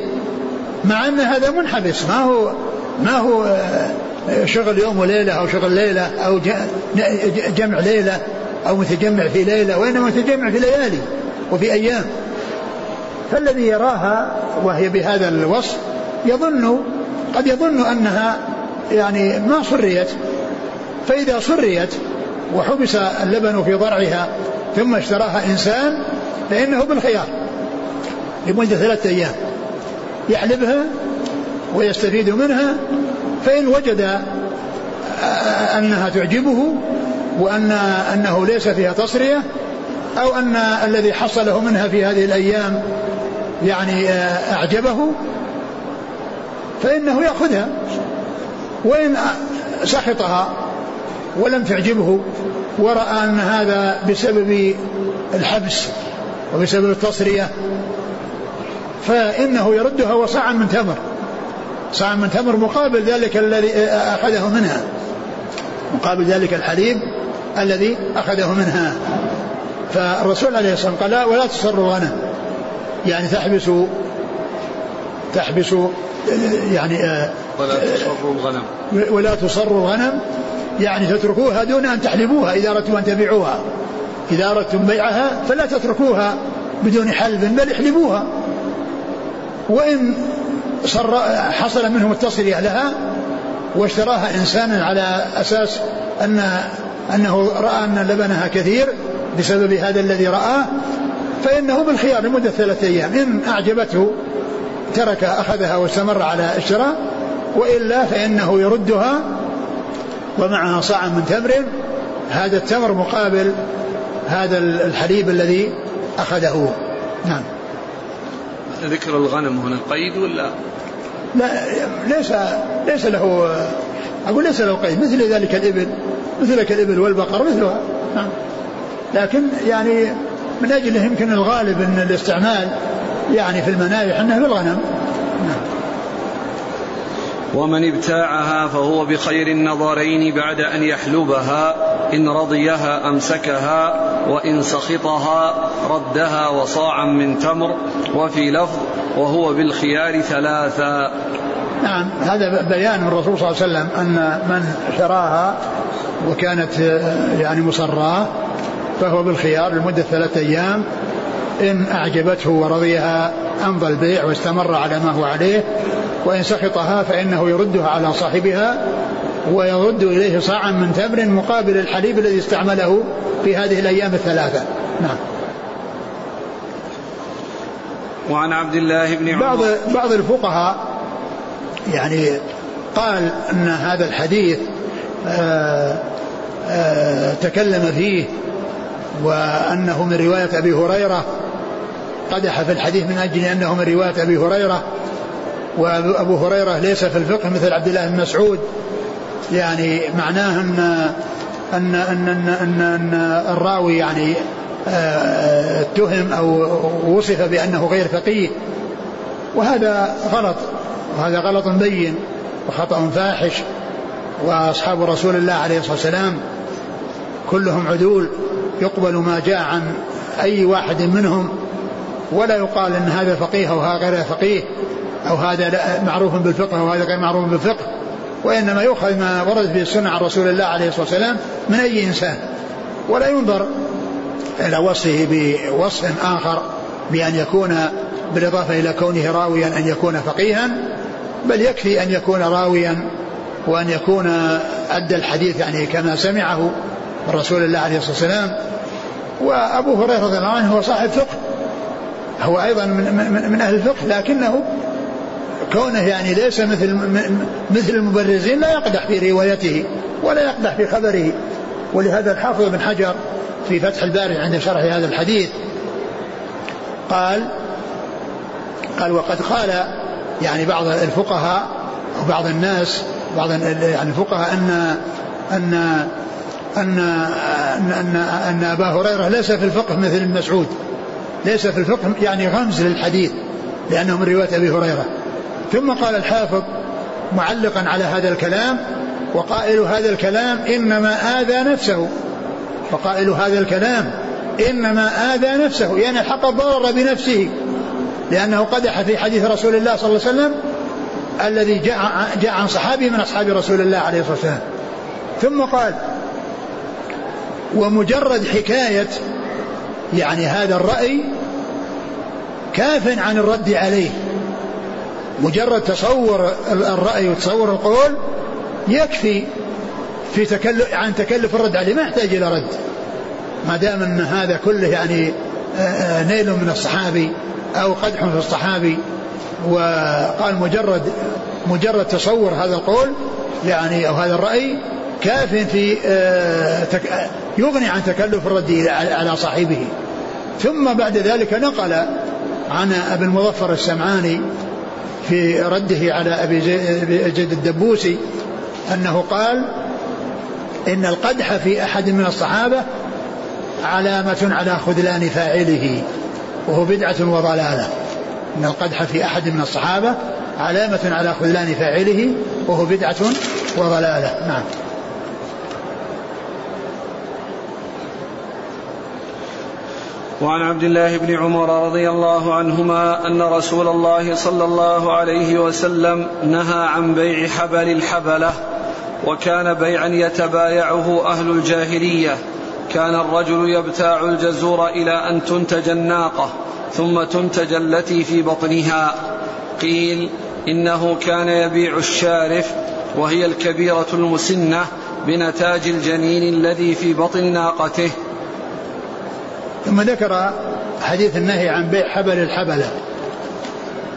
مع أن هذا منحبس ما هو ما هو شغل يوم وليلة أو شغل ليلة أو جمع ليلة. أو متجمع في ليلة وإنما متجمع في ليالي وفي أيام. فالذي يراها وهي بهذا الوصف يظن قد يظن أنها يعني ما صريت فإذا صريت وحبس اللبن في ضرعها ثم اشتراها إنسان فإنه بالخيار لمدة ثلاثة أيام. يحلبها ويستفيد منها فإن وجد أنها تعجبه وأن أنه ليس فيها تصرية أو أن الذي حصله منها في هذه الأيام يعني أعجبه فإنه يأخذها. وإن سخطها ولم تعجبه ورأى أن هذا بسبب الحبس وبسبب التصرية فإنه يردها وصاعا من تمر. صاع من تمر مقابل ذلك الذي أخذه منها. مقابل ذلك الحليب الذي أخذه منها. فالرسول عليه الصلاة والسلام قال لا ولا تصر الغنم يعني تحبس تحبس يعني ولا تصر الغنم. ولا تصر الغنم. يعني تتركوها دون أن تحلبوها إذا أردتم أن تبيعوها. إذا أردتم بيعها فلا تتركوها بدون حلب بل احلبوها. وإن صر حصل منهم التصرية لها واشتراها إنسان على أساس أن أنه رأى أن لبنها كثير بسبب هذا الذي رآه فإنه بالخيار لمدة ثلاثة أيام. إن أعجبته ترك أخذها واستمر على الشراء وإلا فإنه يردها ومعها صاع من تمر. هذا التمر مقابل هذا الحليب الذي أخذه. نعم. ذكر الغنم هنا قيد ولا؟ لا ليس ليس له أقول ليس له قيد مثل ذلك الإبل. مثل الإبل والبقر مثلها. نعم لكن يعني من أجله يمكن الغالب أن الاستعمال يعني في المنايح أنه في الغنم نعم ومن ابتاعها فهو بخير النظرين بعد أن يحلبها إن رضيها أمسكها وإن سخطها ردها وصاعا من تمر وفي لفظ وهو بالخيار ثلاثا. نعم هذا بيان من الرسول صلى الله عليه وسلم أن من شراها وكانت يعني مصراه فهو بالخيار لمدة ثلاثة أيام إن أعجبته ورضيها أمضى البيع واستمر على ما هو عليه وإن سخطها فإنه يردها على صاحبها ويرد إليه صاعا من تمر مقابل الحليب الذي استعمله في هذه الأيام الثلاثة. نعم. وعن عبد الله بن عمر. بعض بعض الفقهاء يعني قال إن هذا الحديث آآ تكلم فيه وأنه من رواية أبي هريرة قدح في الحديث من أجل أنه من رواية أبي هريرة وأبو هريرة ليس في الفقه مثل عبد الله بن مسعود. يعني معناه ان ان ان ان, أن, أن الراوي يعني اتهم أو وصف بأنه غير فقيه. وهذا غلط. وهذا غلط بين وخطأ فاحش. وأصحاب رسول الله عليه الصلاة والسلام كلهم عدول يقبل ما جاء عن أي واحد منهم ولا يقال إن هذا فقيه أو هذا غير فقيه أو هذا معروف بالفقه وهذا غير معروف بالفقه. وإنما يؤخذ ما ورد في السنة عن رسول الله عليه الصلاة والسلام من أي إنسان. ولا ينظر إلى وصفه بوصف آخر بأن يكون بالإضافة إلى كونه راويا أن يكون فقيها بل يكفي أن يكون راويا وأن يكون أدى الحديث يعني كما سمعه من رسول الله عليه الصلاة والسلام وأبو هريرة رضي الله عنه هو صاحب فقه هو أيضا من, من, من أهل الفقه لكنه كونه يعني ليس مثل مثل المبرزين لا يقدح في روايته ولا يقدح في خبره. ولهذا الحافظ بن حجر في فتح الباري عند شرح هذا الحديث قال قال وقد قال يعني بعض الفقهاء وبعض الناس بعض يعني الفقهاء ان أن ان, أن, أن أبا هريرة ليس في الفقه مثل ابن مسعود. ليس في الفقه يعني غمز للحديث لأنه من رواية أبي هريرة. ثم قال الحافظ معلقا على هذا الكلام وقائل هذا الكلام إنما آذى نفسه. وقائل هذا الكلام إنما آذى نفسه يعني الحق ضرر بنفسه. لأنه قدح في حديث رسول الله صلى الله عليه وسلم الذي جاء جاء عن صحابي من أصحاب رسول الله عليه الصلاة والسلام. ثم قال ومجرد حكاية يعني هذا الرأي كاف عن الرد عليه. مجرد تصور الرأي وتصور القول يكفي في تكلف عن تكلف الرد عليه ما يحتاج إلى رد. ما دام أن هذا كله يعني نيل من الصحابي أو قدح في الصحابي وقال مجرد مجرد تصور هذا القول يعني أو هذا الرأي كاف في يغني عن تكلف الرد على صاحبه. ثم بعد ذلك نقل عن أبي المظفر السمعاني في رده على أبي زيد الدبوسي أنه قال إن القدح في أحد من الصحابة علامة على خذلان فاعله وهو بدعة وضلالة. إن القدح في أحد من الصحابة علامة على خذلان فاعله وهو بدعة وضلالة. نعم. وعن عبد الله بن عمر رضي الله عنهما أن رسول الله صلى الله عليه وسلم نهى عن بيع حبل الحبلة وكان بيعا يتبايعه أهل الجاهلية. كان الرجل يبتاع الجزور إلى أن تنتج الناقة ثم تنتج التي في بطنها. قيل إنه كان يبيع الشارف وهي الكبيرة المسنة بنتاج الجنين الذي في بطن ناقته. ثم ذكر حديث النهي عن بيع حبل الحبلة.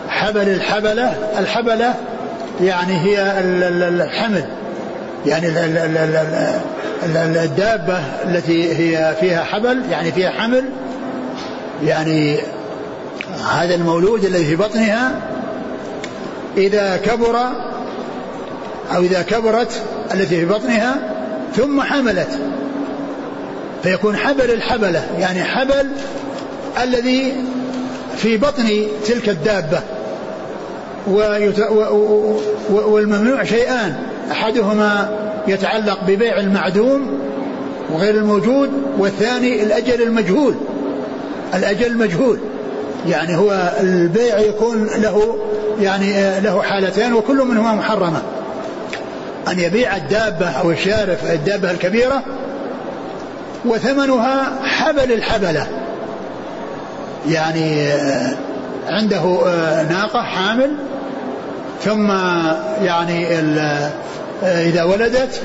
حبل الحبلة الحبلة يعني هي الحمل يعني الدابة التي هي فيها حبل يعني فيها حمل. يعني هذا المولود الذي في بطنها إذا كبر أو إذا كبرت التي في بطنها ثم حملت. فيكون حبل الحبلة يعني حبل الذي في بطن تلك الدابة. والممنوع شيئان أحدهما يتعلق ببيع المعدوم وغير الموجود والثاني الأجل المجهول. الأجل المجهول يعني هو البيع يكون له يعني له حالتين وكل منهما محرمة. أن يبيع الدابة أو الشارف الدابة الكبيرة وثمنها حبل الحبلة. يعني آه، عنده آه، ناقة حامل ثم يعني إذا ولدت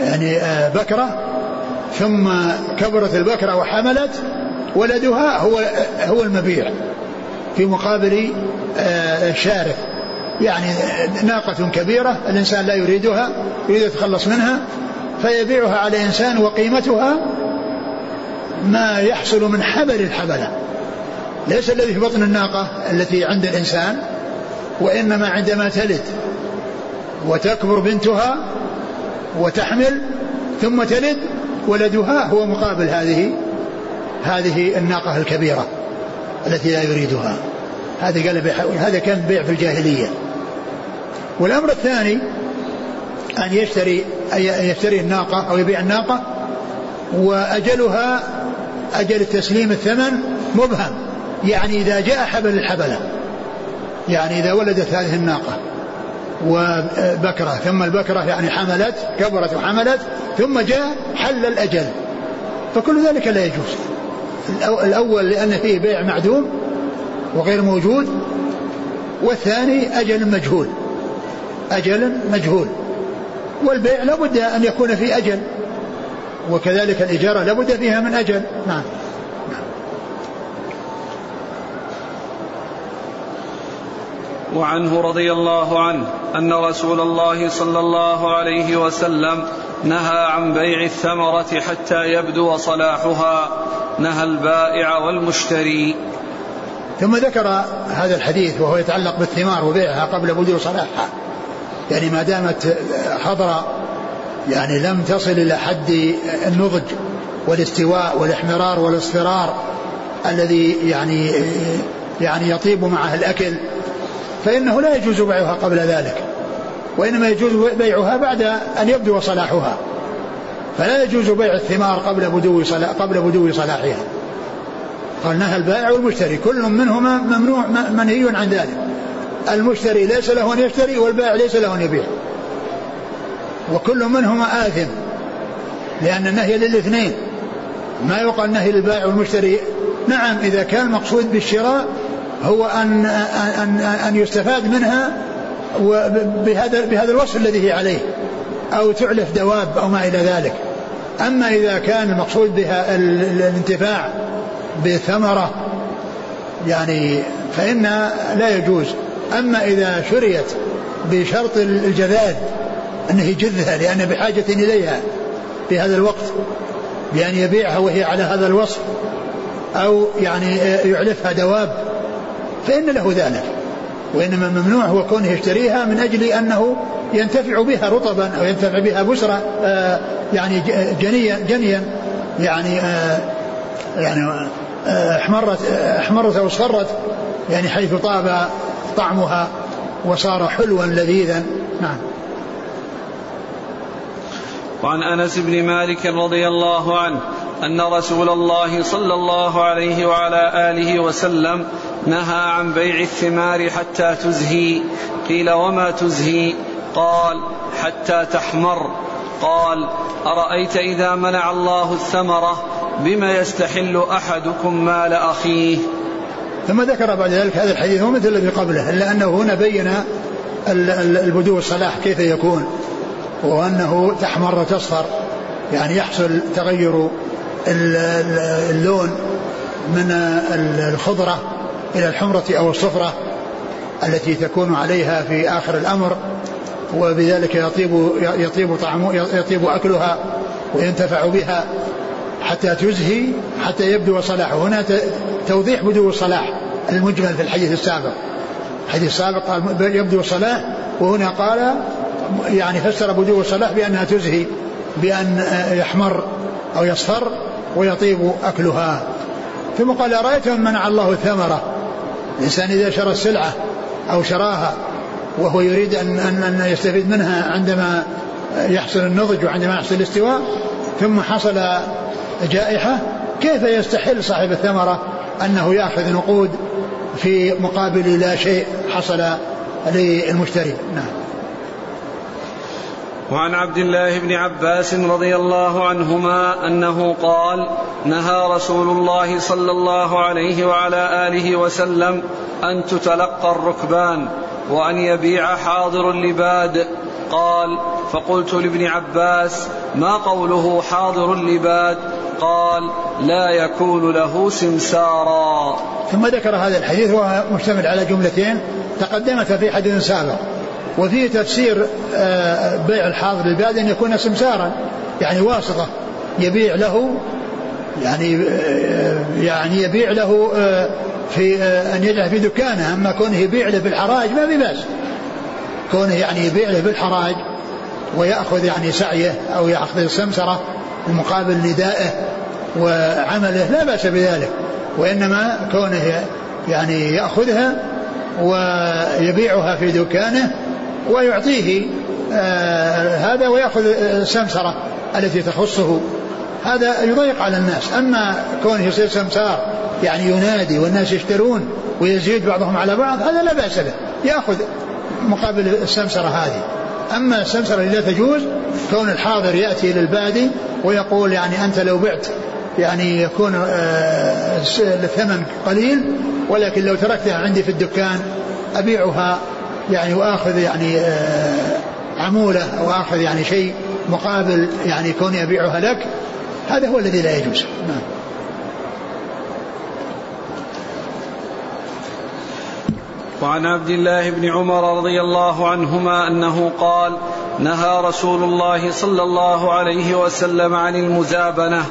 يعني بكرة ثم كبرت البكرة وحملت ولدها هو هو المبيع في مقابل شارف يعني ناقة كبيرة الإنسان لا يريدها يريد يتخلص منها فيبيعها على إنسان وقيمتها ما يحصل من حبل الحبلة. ليس الذي في بطن الناقة التي عند الإنسان وإنما عندما تلد وتكبر بنتها وتحمل ثم تلد ولدها هو مقابل هذه هذه الناقة الكبيرة التي لا يريدها. هذا قال هذا كان بيع في الجاهلية. والأمر الثاني أن يشتري أن يشتري الناقة أو يبيع الناقة وأجلها أجل التسليم الثمن مبهم يعني إذا جاء حبل الحبلة يعني إذا ولدت هذه الناقة وبكرة ثم البكرة يعني حملت كبرت وحملت ثم جاء حل الأجل فكل ذلك لا يجوز. الأول لأن فيه بيع معدوم وغير موجود والثاني أجل مجهول أجل مجهول. والبيع لابد أن يكون في أجل. وكذلك الإجارة لابد فيها من أجل. نعم. وعنه رضي الله عنه أن رسول الله صلى الله عليه وسلم نهى عن بيع الثمرة حتى يبدو صلاحها. نهى البائع والمشتري. ثم ذكر هذا الحديث وهو يتعلق بالثمار وبيعها قبل بدو صلاحها. يعني ما دامت حضرة يعني لم تصل إلى حد النضج والاستواء والاحمرار والإصفرار الذي يعني يعني يطيب معه الأكل فإنه لا يجوز بيعها قبل ذلك وإنما يجوز بيعها بعد أن يبدو صلاحها فلا يجوز بيع الثمار قبل بدو صلاح قبل بدو صلاحها. قال نهى البائع والمشتري كل منهما ممنوع منهي عن ذلك. المشتري ليس له أن يشتري والبائع ليس له أن يبيع. وكل منهما آثم لأن النهي للاثنين. ما يقال نهي للبائع والمشتري. نعم إذا كان المقصود بالشراء هو أن أن أن يستفاد منها بهذا بهذا الوصف الذي هي عليه أو تعلف دواب أو ما إلى ذلك. أما إذا كان المقصود بها الانتفاع بثمرة يعني فإن لا يجوز أما إذا شريت بشرط الجذاذ أنه يجذها لأنه بحاجة إليها في هذا الوقت بأن يبيعها وهي على هذا الوصف أو يعني يعلفها دواب فإن له ذلك. وإنما الممنوع هو كونه يشتريها من أجل أنه ينتفع بها رطبا أو ينتفع بها بسرة آه يعني جنيا جنيا يعني آه يعني آه احمرت احمرت أو اصفرت يعني حيث طاب طعمها وصار حلوا لذيذا. نعم. وعن أنس بن مالك رضي الله عنه أن رسول الله صلى الله عليه وعلى آله وسلم نهى عن بيع الثمار حتى تزهي. قيل وما تزهي؟ قال حتى تحمر. قال أرأيت إذا منع الله الثمرة؟ بما يستحل أحدكم مال أخيه؟ ثم ذكر بعد ذلك هذا الحديث هو مثل الذي قبله إلا أنه هنا بين البدو الصلاح كيف يكون وأنه تحمر وتصفر يعني يحصل تغير اللون من الخضرة إلى الحمرة أو الصفرة التي تكون عليها في آخر الأمر وبذلك يطيب يطيب طعم يطيب أكلها وينتفع بها حتى تزهي حتى يبدو صلاحه. هنا توضيح بدو الصلاح المجمل في الحديث السابق. الحديث السابق قال يبدو الصلاح وهنا قال يعني فسر بدو الصلاح بأنها تزهي بأن يحمر أو يصفر ويطيب أكلها. ثم قال أرأيت من منع الله الثمرة؟ الإنسان إذا شرى السلعة أو شراها وهو يريد أن, أن, أن يستفيد منها عندما يحصل النضج وعندما يحصل الاستواء ثم حصل جائحة كيف يستحل صاحب الثمرة؟ أنه يأخذ نقود في مقابل لا شيء حصل للمشتري. نعم. وعن عبد الله بن عباس رضي الله عنهما أنه قال نهى رسول الله صلى الله عليه وعلى آله وسلم أن تتلقى الركبان وأن يبيع حاضر اللباد. قال فقلت لابن عباس ما قوله حاضر اللباد؟ قال لا يكون له سمسارا. ثم ذكر هذا الحديث وهو مشتمل على جملتين تقدمت في حديث سابق وفيه تفسير آه، بيع الحاضر للباد أن يكون سمسارا يعني واسطة يبيع له يعني آه، يعني يبيع له آه، في أن يجعل في دكانه أما كونه يبيع له بالحراج ما في بأس. كونه يعني يبيع له بالحراج ويأخذ يعني سعيه أو يأخذ السمسرة مقابل ندائه وعمله لا بأس بذلك وإنما كونه يعني يأخذها ويبيعها في دكانه ويعطيه آه هذا ويأخذ السمسرة التي تخصه. هذا يضيق على الناس. أما كونه يصير سمسار يعني ينادي والناس يشترون ويزيد بعضهم على بعض هذا لا بأس به. يأخذ مقابل السمسرة هذه. أما السمسرة لا تجوز كون الحاضر يأتي للبادي ويقول يعني أنت لو بعت يعني يكون آه، الثمن قليل ولكن لو تركتها عندي في الدكان أبيعها يعني وآخذ يعني آه، عمولة أو آخذ يعني شيء مقابل يعني كوني أبيعها لك هذا هو الذي لا يجوز. نعم. وعن عبد الله بن عمر رضي الله عنهما أنه قال نهى رسول الله صلى الله عليه وسلم عن المزابنة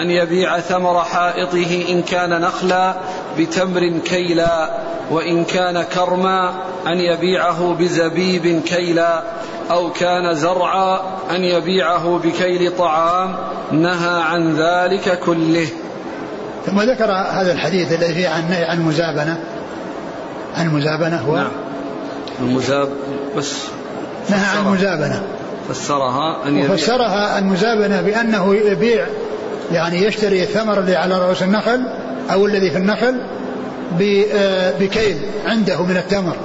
أن يبيع ثمر حائطه إن كان نخلا بتمر كيلا وإن كان كرما أن يبيعه بزبيب كيلا أو كان زرعا أن يبيعه بكيل طعام. نهى عن ذلك كله. ثم ذكر هذا الحديث الذي فيه عن عن المزابنة. المزابنة هو نعم. المزاب بس نهى عن المزابنة فسرها أن يبيع. وفسرها المزابنة بأنه يبيع يعني يشتري الثمر اللي على رؤوس النخل أو الذي في النخل آه، بكيل عنده من التمر.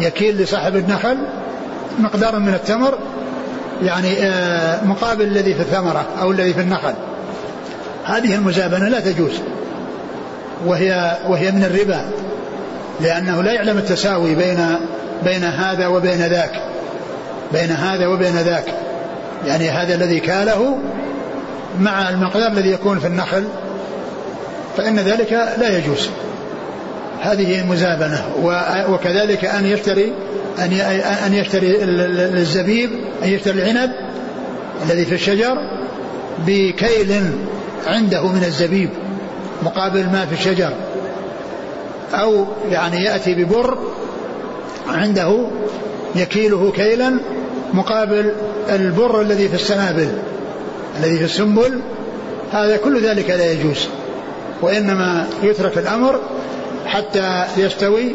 يكيل لصاحب النخل مقدار من التمر يعني آه، مقابل الذي في الثمرة أو الذي في النخل. هذه المزابنة لا تجوز وهي وهي من الربا. لأنه لا يعلم التساوي بين بين هذا وبين ذاك. بين هذا وبين ذاك. يعني هذا الذي كاله مع المقدار الذي يكون في النخل فإن ذلك لا يجوز. هذه مزابنة. وكذلك أن يشتري أن أن يشتري الزبيب أن يشتري العنب الذي في الشجر بكيل عنده من الزبيب مقابل ما في الشجر. أو يعني يأتي ببر عنده يكيله كيلا مقابل البر الذي في السنابل الذي في السنبل. هذا كل ذلك لا يجوز وإنما يترك الأمر حتى يستوي.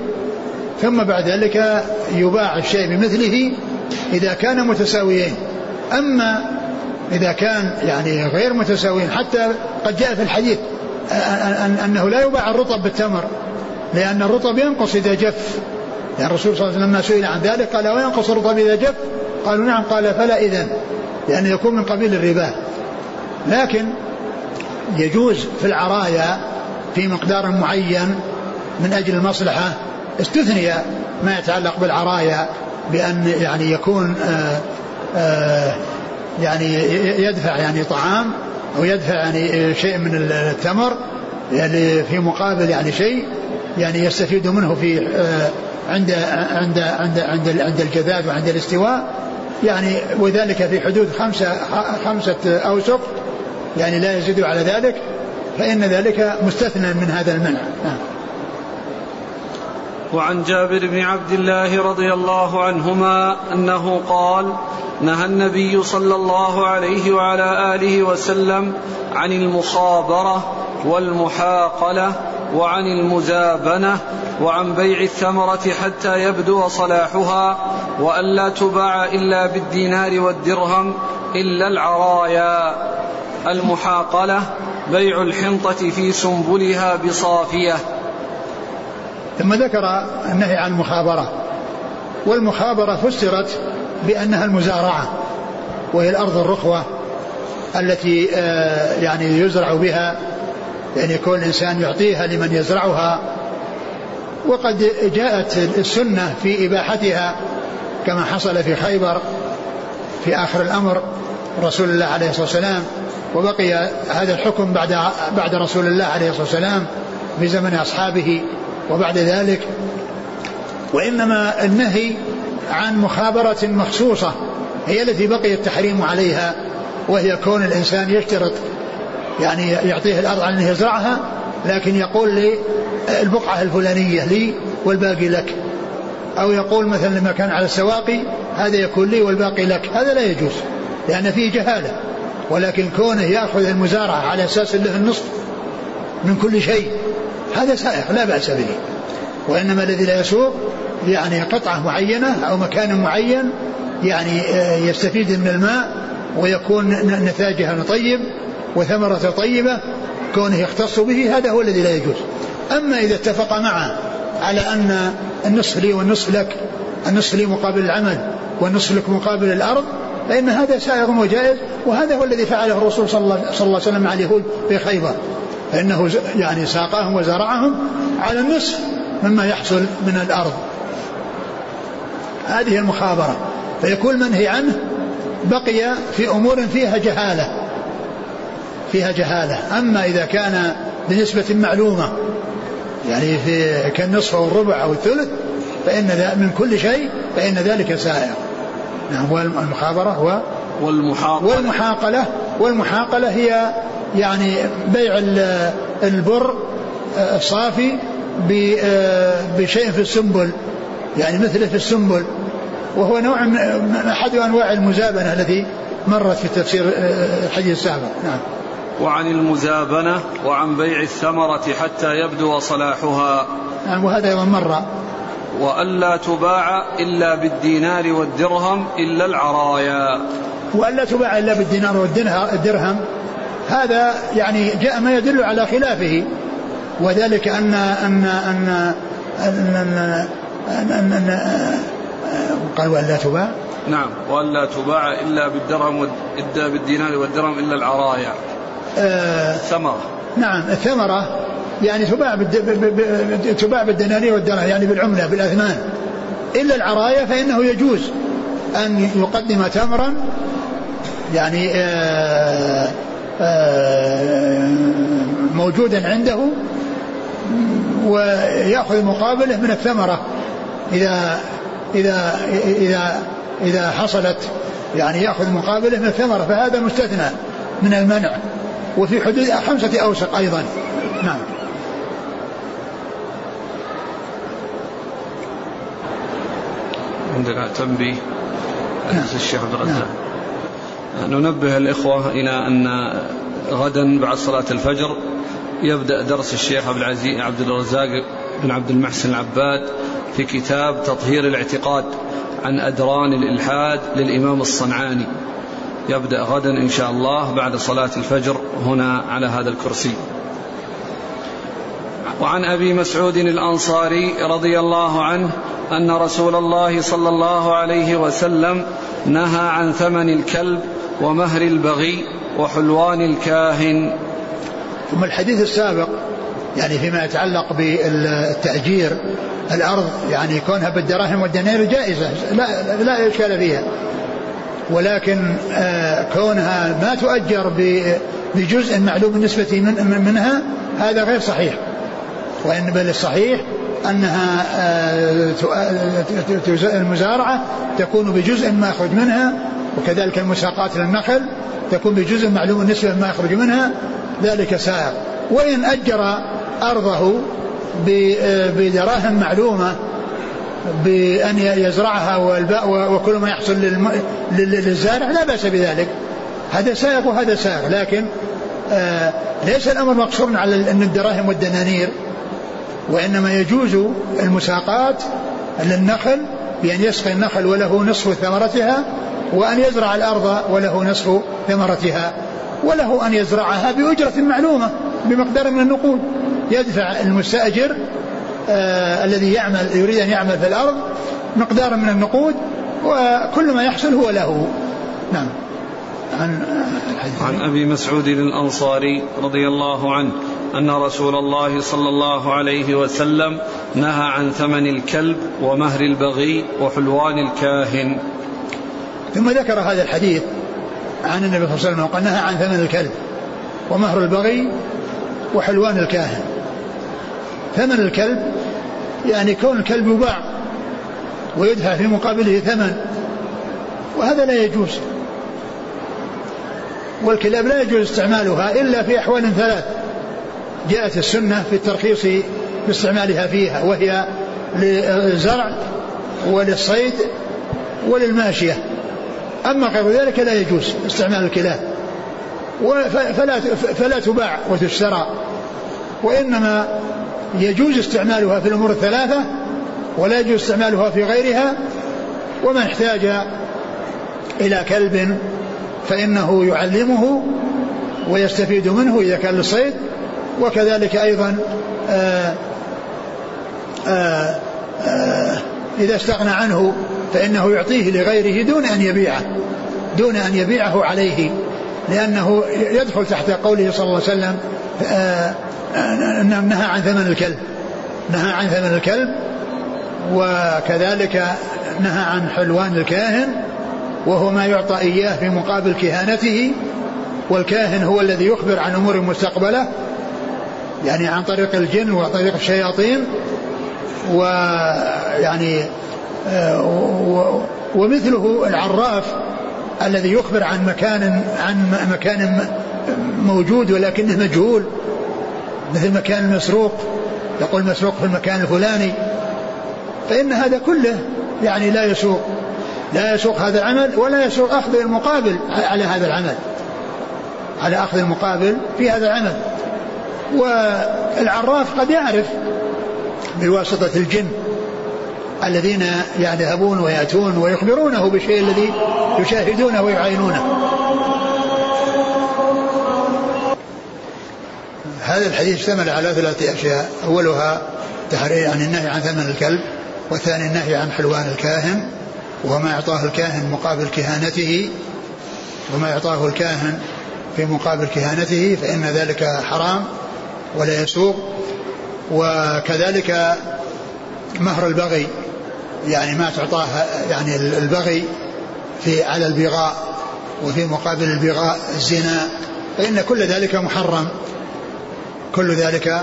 ثم بعد ذلك يباع الشيء بمثله إذا كان متساويين. أما إذا كان يعني غير متساويين حتى قد جاء في الحديث أنه لا يباع الرطب بالتمر. لأن الرطب ينقص إذا جف. يعني الرسول صلى الله عليه وسلم لما سئل عن ذلك قال وينقص الرطب إذا جف؟ قالوا نعم. قال فلا إذن لأنه يكون من قبيل الربا. لكن يجوز في العرايا في مقدار معين من أجل المصلحة استثني ما يتعلق بالعرايا بأن يعني يكون آآ آآ يعني يدفع يعني طعام أو يدفع يعني شيء من التمر يعني في مقابل يعني شيء يعني يستفيد منه في آه، عند عند عند عند عند الجذاذ وعند الاستواء يعني وذلك في حدود خمسة خمسة أوسق يعني لا يزيد على ذلك فإن ذلك مستثنى من هذا المنع نعم. وعن جابر بن عبد الله رضي الله عنهما أنه قال نهى النبي صلى الله عليه وعلى آله وسلم عن المخابرة والمحاقلة وعن المزابنه وعن بيع الثمرة حتى يبدو صلاحها والا تباع إلا بالدينار والدرهم إلا العرايا. المحاقلة بيع الحنطة في سنبلها بصافية. ثم ذكر النهي عن المخابرة. والمخابرة فسرت بأنها المزارعة وهي الأرض الرخوة التي آه، يعني يزرع بها يعني يكون الإنسان يعطيها لمن يزرعها. وقد جاءت السنة في إباحتها كما حصل في خيبر في آخر الأمر رسول الله عليه الصلاة والسلام وبقي هذا الحكم بعد بعد رسول الله عليه الصلاة والسلام في زمن أصحابه وبعد ذلك. وإنما النهي عن مخابرة مخصوصة هي التي بقي التحريم عليها وهي كون الإنسان يشترط يعني يعطيه الأرض على أنه يزرعها لكن يقول لي البقعة الفلانية لي والباقي لك. أو يقول مثلا لما كان على السواقي هذا يكون لي والباقي لك. هذا لا يجوز لأن فيه جهالة. ولكن كونه يأخذ المزارعة على أساس له النصف من كل شيء هذا سائغ لا بأس به. وإنما الذي لا يسوق يعني قطعة معينة أو مكان معين يعني آه، يستفيد من الماء ويكون نتاجها طيب وثمرة طيبة كونه يختص به هذا هو الذي لا يجوز. أما إذا اتفق معه على أن النصف لي والنصف لك النصف لي مقابل العمل والنصف لك مقابل الأرض فإن هذا سائغ وجائز وهذا هو الذي فعله الرسول صلى الله, عليه وسلم مع اليهود في خيبر فإنه يعني ساقاهم وزرعهم على النصف مما يحصل من الأرض. هذه المخابرة. فيكون المنهي عنه؟ بقي في أمور فيها جهالة. فيها جهالة. أما إذا كان بنسبة معلومة يعني في كالنصف أو الربع أو الثلث فإن من كل شيء فإن ذلك سائر. نعم والمخابرة هو؟ والمحاقلة. والمحاقلة. والمحاقلة هي يعني بيع البر الصافي بشيء في السنبل. يعني مثله في السنبل. وهو نوع من أحد أنواع المزابنة التي مرت في تفسير الحديث السابق. نعم. وعن المزابنة وعن بيع الثمرة حتى يبدو صلاحها. نعم وهذا أيضا مر وألا تباع إلا بالدينار والدرهم إلا العرايا. وألا تباع إلا بالدينار والدرهم هذا يعني جاء ما يدل على خلافه. وذلك أن أن أن أن, أن, أن, أن, أن قال وألا تباع. نعم وألا تباع إلا بالدرهم إلا بالدينار والدرهم إلا العرايا. ثمرة. نعم الثمرة يعني تباع تباع بالدنانير والدرهم يعني بالعملة بالأثمان. إلا العرايا فإنه يجوز أن يقدم تمرا يعني آآ آه، آآ آه، موجودا عنده ويأخذ مقابله من الثمرة. إذا إذا إذا إذا حصلت يعني يأخذ مقابله من الثمرة فهذا مستثنى من المنع. وفي حدود خمسة أوسق أيضا نعم عندنا تنبيه نعم. الشيخ عبد الرزاق نعم. ننبه الإخوة إلى أن غدا بعد صلاة الفجر يبدأ درس الشيخ عبد العزيز عبد الرزاق بن عبد المحسن العباد في كتاب تطهير الاعتقاد عن أدران الإلحاد للإمام الصنعاني يبدأ غدا إن شاء الله بعد صلاة الفجر هنا على هذا الكرسي. وعن أبي مسعود الأنصاري رضي الله عنه أن رسول الله صلى الله عليه وسلم نهى عن ثمن الكلب ومهر البغي وحلوان الكاهن. ثم الحديث السابق يعني فيما يتعلق بالتأجير الأرض يعني كونها بالدراهم والدنانير جائزة لا, لا إشكال فيها. ولكن آه، كونها ما تؤجر بجزء معلوم النسبة من منها هذا غير صحيح. وإن بل الصحيح أنها آه، المزارعة تكون بجزء ما يخرج منها وكذلك المساقات للنخل تكون بجزء معلوم النسبة ما يخرج منها ذلك سائر. وإن أجر أرضه بدراهم معلومة بأن يزرعها وكل ما يحصل للزارع لا بأس بذلك. هذا سائق وهذا سائق لكن آه ليس الأمر مقصورا على أن الدراهم والدنانير وإنما يجوز المساقات للنخل بأن يسقي النخل وله نصف ثمرتها وأن يزرع الأرض وله نصف ثمرتها وله أن يزرعها بأجرة معلومة بمقدار من النقود. يدفع المستأجر آه الذي يعمل يريد أن يعمل في الأرض مقدار من النقود وكل ما يحصل هو له. نعم. عن عن أبي مسعود الأنصاري رضي الله عنه أن رسول الله صلى الله عليه وسلم نهى عن ثمن الكلب ومهر البغي وحلوان الكاهن. ثم ذكر هذا الحديث عن النبي صلى الله عليه وسلم وقال نهى عن ثمن الكلب ومهر البغي وحلوان الكاهن. ثمن الكلب يعني كون الكلب يباع ويدفع في مقابله ثمن وهذا لا يجوز. والكلاب لا يجوز استعمالها إلا في أحوال ثلاث. جاءت السنة في الترخيص باستعمالها فيها وهي للزرع وللصيد وللماشية. أما غير ذلك لا يجوز استعمال الكلاب. فلا فلا تباع وتشترى وإنما يجوز استعمالها في الأمور الثلاثة ولا يجوز استعمالها في غيرها ومن احتاج إلى كلب فإنه يعلمه ويستفيد منه إذا كان للصيد وكذلك أيضا آآ آآ آآ إذا استغنى عنه فإنه يعطيه لغيره دون أن يبيعه دون أن يبيعه عليه لأنه يدخل تحت قوله صلى الله عليه وسلم نهى عن ثمن الكلب. نهى عن ثمن الكلب وكذلك نهى عن حلوان الكاهن وهو ما يعطى إياه في مقابل كهانته والكاهن هو الذي يخبر عن أمور مستقبلة يعني عن طريق الجن وطريق الشياطين ويعني آه، ومثله العراف الذي يخبر عن مكان عن مكان موجود ولكنه مجهول مثل مكان المسروق يقول مسروق في المكان الفلاني. فإن هذا كله يعني لا يسوق لا يسوق هذا العمل ولا يسوق أخذ المقابل على هذا العمل على أخذ المقابل في هذا العمل. والعراف قد يعرف بواسطة الجن الذين يذهبون ويأتون ويخبرونه بالشيء الذي يشاهدونه ويعاينونه هذا الحديث اشتمل على ثلاثة أشياء. أولها تحرير يعني النهي عن ثمن الكلب والثاني النهي عن حلوان الكاهن وما أعطاه الكاهن مقابل كهانته. وما أعطاه الكاهن في مقابل كهانته فإن ذلك حرام ولا يسوق. وكذلك مهر البغي يعني ما تعطاه يعني البغي في على البغاء وفي مقابل البغاء الزنا فإن كل ذلك محرم. كل ذلك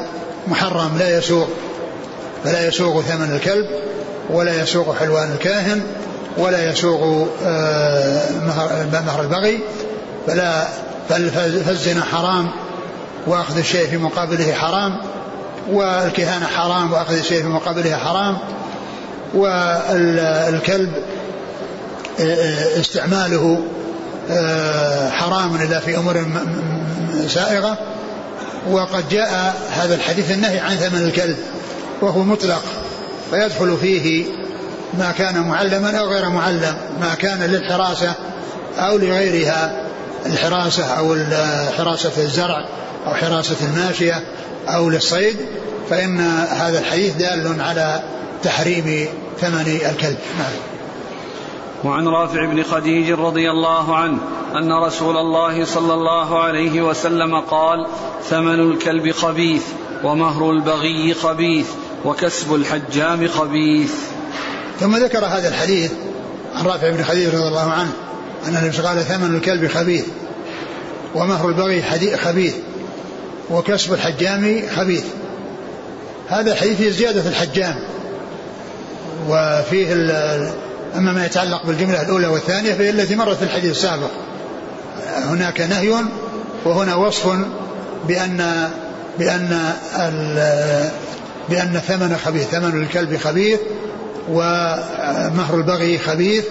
محرم لا يسوق فلا يسوق ثمن الكلب ولا يسوق حلوان الكاهن ولا يسوق آه، مهر البغي فلا فالزنا حرام وأخذ الشيء في مقابله حرام والكهانة حرام وأخذ الشيء في مقابله حرام والكلب آه، آه، استعماله حرام إلا في أمور سائغة. وقد جاء هذا الحديث النهي عن ثمن الكلب وهو مطلق فيدخل فيه ما كان معلما أو غير معلم ما كان للحراسة أو لغيرها الحراسة أو حراسة الزرع أو حراسة الماشية أو للصيد فإن هذا الحديث دال على تحريم ثمن الكلب. نعم. وعن رافع بن خديج رضي الله عنه أن رسول الله صلى الله عليه وسلم قال ثمن الكلب خبيث ومهر البغي خبيث وكسب الحجام خبيث. ثم ذكر هذا الحديث عن رافع بن خديج رضي الله عنه أن النبي قال ثمن الكلب خبيث ومهر البغي خبيث وكسب الحجام خبيث. هذا الحديث فيه زيادة الحجام وفيه أما ما يتعلق بالجملة الأولى والثانية فهي التي مرت في الحديث السابق. هناك نهي وهنا وصف بأن بأن بأن ثمن خبيث ثمن الكلب خبيث ومهر البغي خبيث.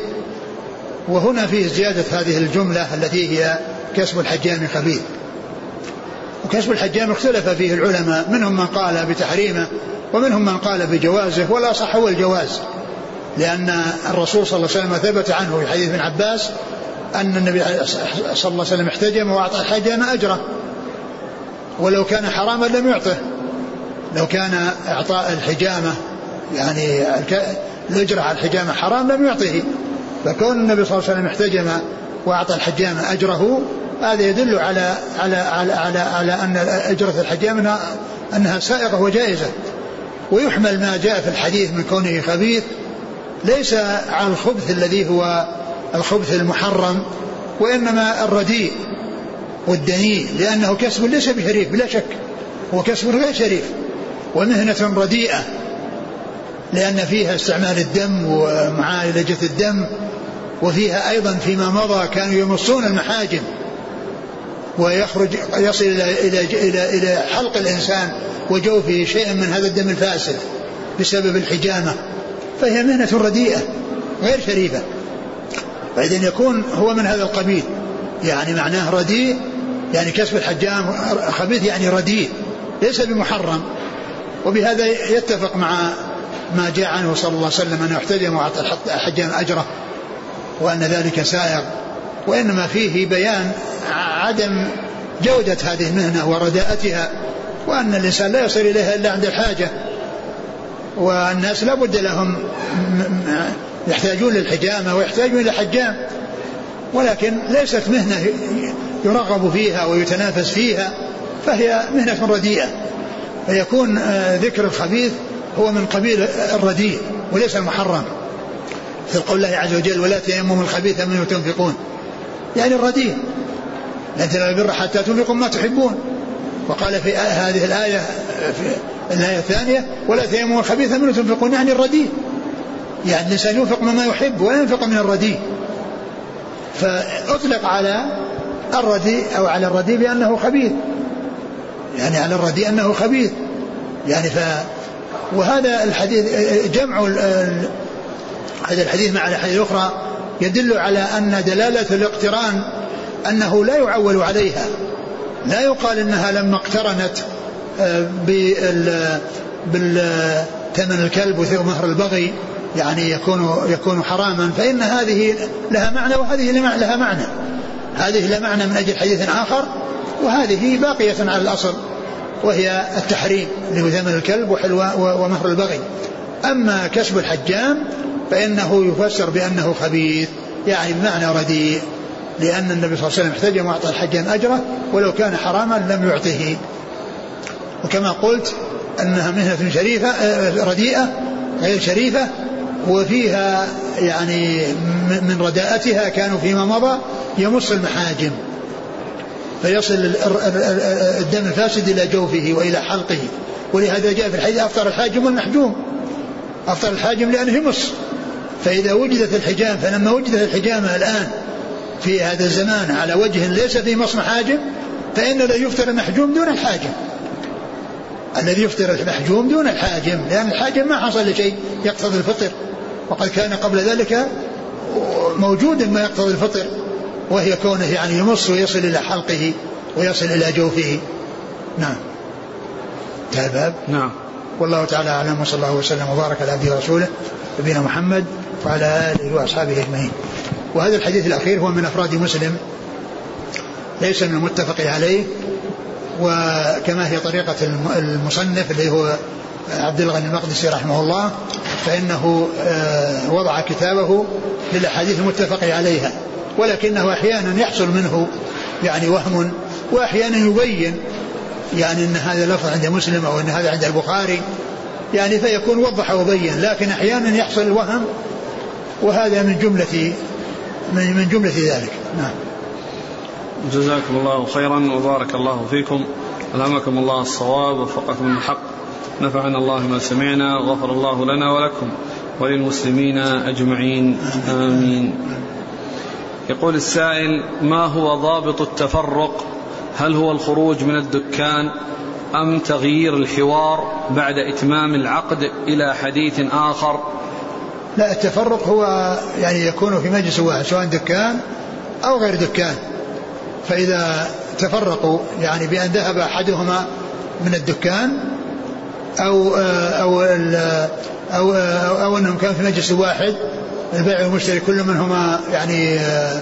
وهنا فيه زيادة هذه الجملة التي هي كسب الحجام خبيث. وكسب الحجام اختلف فيه العلماء منهم من قال بتحريمه ومنهم من قال بجوازه ولا صح هو الجواز. لأن الرسول صلى الله عليه وسلم ثبت عنه في حديث ابن عباس أن النبي صلى الله عليه وسلم احتجم وأعطى الحجام أجره. ولو كان حراما لم يعطه. لو كان إعطاء الحجامة يعني الأجرة على الحجامة حرام لم يعطه. فكون النبي صلى الله عليه وسلم احتجم وأعطى الحجام أجره هذا يدل على على على على, على أن أجرة الحجام أنها, أنها سائغة وجائزة. ويحمل ما جاء في الحديث من كونه خبيث. ليس على الخبث الذي هو الخبث المحرم وإنما الرديء والدنيء لأنه كسب ليس بشريف بلا شك. هو كسب غير شريف ومهنة رديئة لأن فيها استعمال الدم ومعالجة الدم وفيها أيضا فيما مضى كانوا يمصون المحاجم ويخرج يصل إلى إلى إلى, إلى حلق الإنسان وجوفه شيء من هذا الدم الفاسد بسبب الحجامة. فهي مهنة رديئة غير شريفة. فإذا يكون هو من هذا القبيل يعني معناه رديء يعني كسب الحجام خبيث يعني رديء ليس بمحرم. وبهذا يتفق مع ما جاء عنه صلى الله عليه وسلم أنه احتجم وأعطى الحجام أجره وأن ذلك سائغ. وإنما فيه بيان عدم جودة هذه المهنة ورداءتها وأن الإنسان لا يصل إليها إلا عند الحاجة. والناس لا بد لهم يحتاجون للحجامة ويحتاجون إلى حجام. ولكن ليست مهنة يرغب فيها ويتنافس فيها فهي مهنة رديئة. فيكون آه، ذكر الخبيث هو من قبيل الرديء وليس المحرم. في قول الله عز وجل ولا تيمموا الخبيث منه تنفقون يعني الرديء. لن تنالوا البر حتى تنفقوا ما تحبون. وقال في هذه الآية في الآية الثانية ولا تيمموا الخبيث منه تنفقون يعني الرديء. يعني الإنسان ينفق مما يحب ولا ينفق من الرديء. فأطلق على الرديء أو على الرديء بأنه خبيث. يعني على الرديء أنه خبيث. يعني ف وهذا الحديث جمع هذا الحديث مع الأحاديث الأخرى يدل على أن دلالة الاقتران أنه لا يعول عليها. لا يقال إنها لما اقترنت بالثمن الكلب ومهر البغي يعني يكون يكون حراما فإن هذه لها معنى وهذه لها معنى. هذه لها معنى من أجل حديث آخر وهذه باقية على الأصل وهي التحريم اللي هو ثمن الكلب وحلو ومهر البغي. أما كسب الحجام فإنه يفسر بأنه خبيث يعني بمعنى رديء لأن النبي صلى الله عليه وسلم احتجم وأعطى الحجام أجره ولو كان حراما لم يعطه. وكما قلت أنها مهنة شريفة آه، رديئة غير شريفة وفيها يعني من رداءتها كانوا فيما مضى يمص المحاجم فيصل الدم الفاسد إلى جوفه وإلى حلقه ولهذا جاء في الحديث أفطر الحاجم والمحجوم أفطر الحاجم لأنه يمص. فإذا وجدت الحجام فلما وجدت الحجامة الآن في هذا الزمان على وجه ليس فيه مص محاجم فإن الذي يفطر المحجوم دون الحاجم. الذي يفطر المحجوم دون الحاجم لأن الحاجم ما حصل لشيء يقتضي الفطر. وقد كان قبل ذلك موجودا ما يقتضي الفطر وهي كونه يعني يمص ويصل إلى حلقه ويصل إلى جوفه. نعم. انتهى الباب. نعم. والله تعالى أعلم وصلى الله وسلم وبارك على عبده ورسوله نبينا محمد وعلى آله وأصحابه أجمعين. وهذا الحديث الأخير هو من أفراد مسلم ليس من المتفق عليه. وكما هي طريقة المصنف اللي هو عبد الغني المقدسي رحمه الله فإنه آه، وضع كتابه للأحاديث المتفق عليها ولكنه أحيانا يحصل منه يعني وهم وأحيانا يبين يعني أن هذا لفظ عند مسلم أو أن هذا عند البخاري يعني فيكون وضح وبين لكن أحيانا يحصل الوهم وهذا من جملة من جملة ذلك. نعم. جزاكم الله خيرا وبارك الله فيكم. ألهمكم الله الصواب وفقكم الحق. نفعنا الله ما سمعنا وغفر الله لنا ولكم وللمسلمين أجمعين. آمين. يقول السائل ما هو ضابط التفرق؟ هل هو الخروج من الدكان أم تغيير الحوار بعد إتمام العقد إلى حديث آخر؟ لا التفرق هو يعني يكون في مجلس واحد سواء دكان أو غير دكان. فإذا تفرقوا يعني بأن ذهب أحدهما من الدكان أو أو أو, أو, أو أنهم كانوا في مجلس واحد البائع والمشتري كل منهما يعني آه،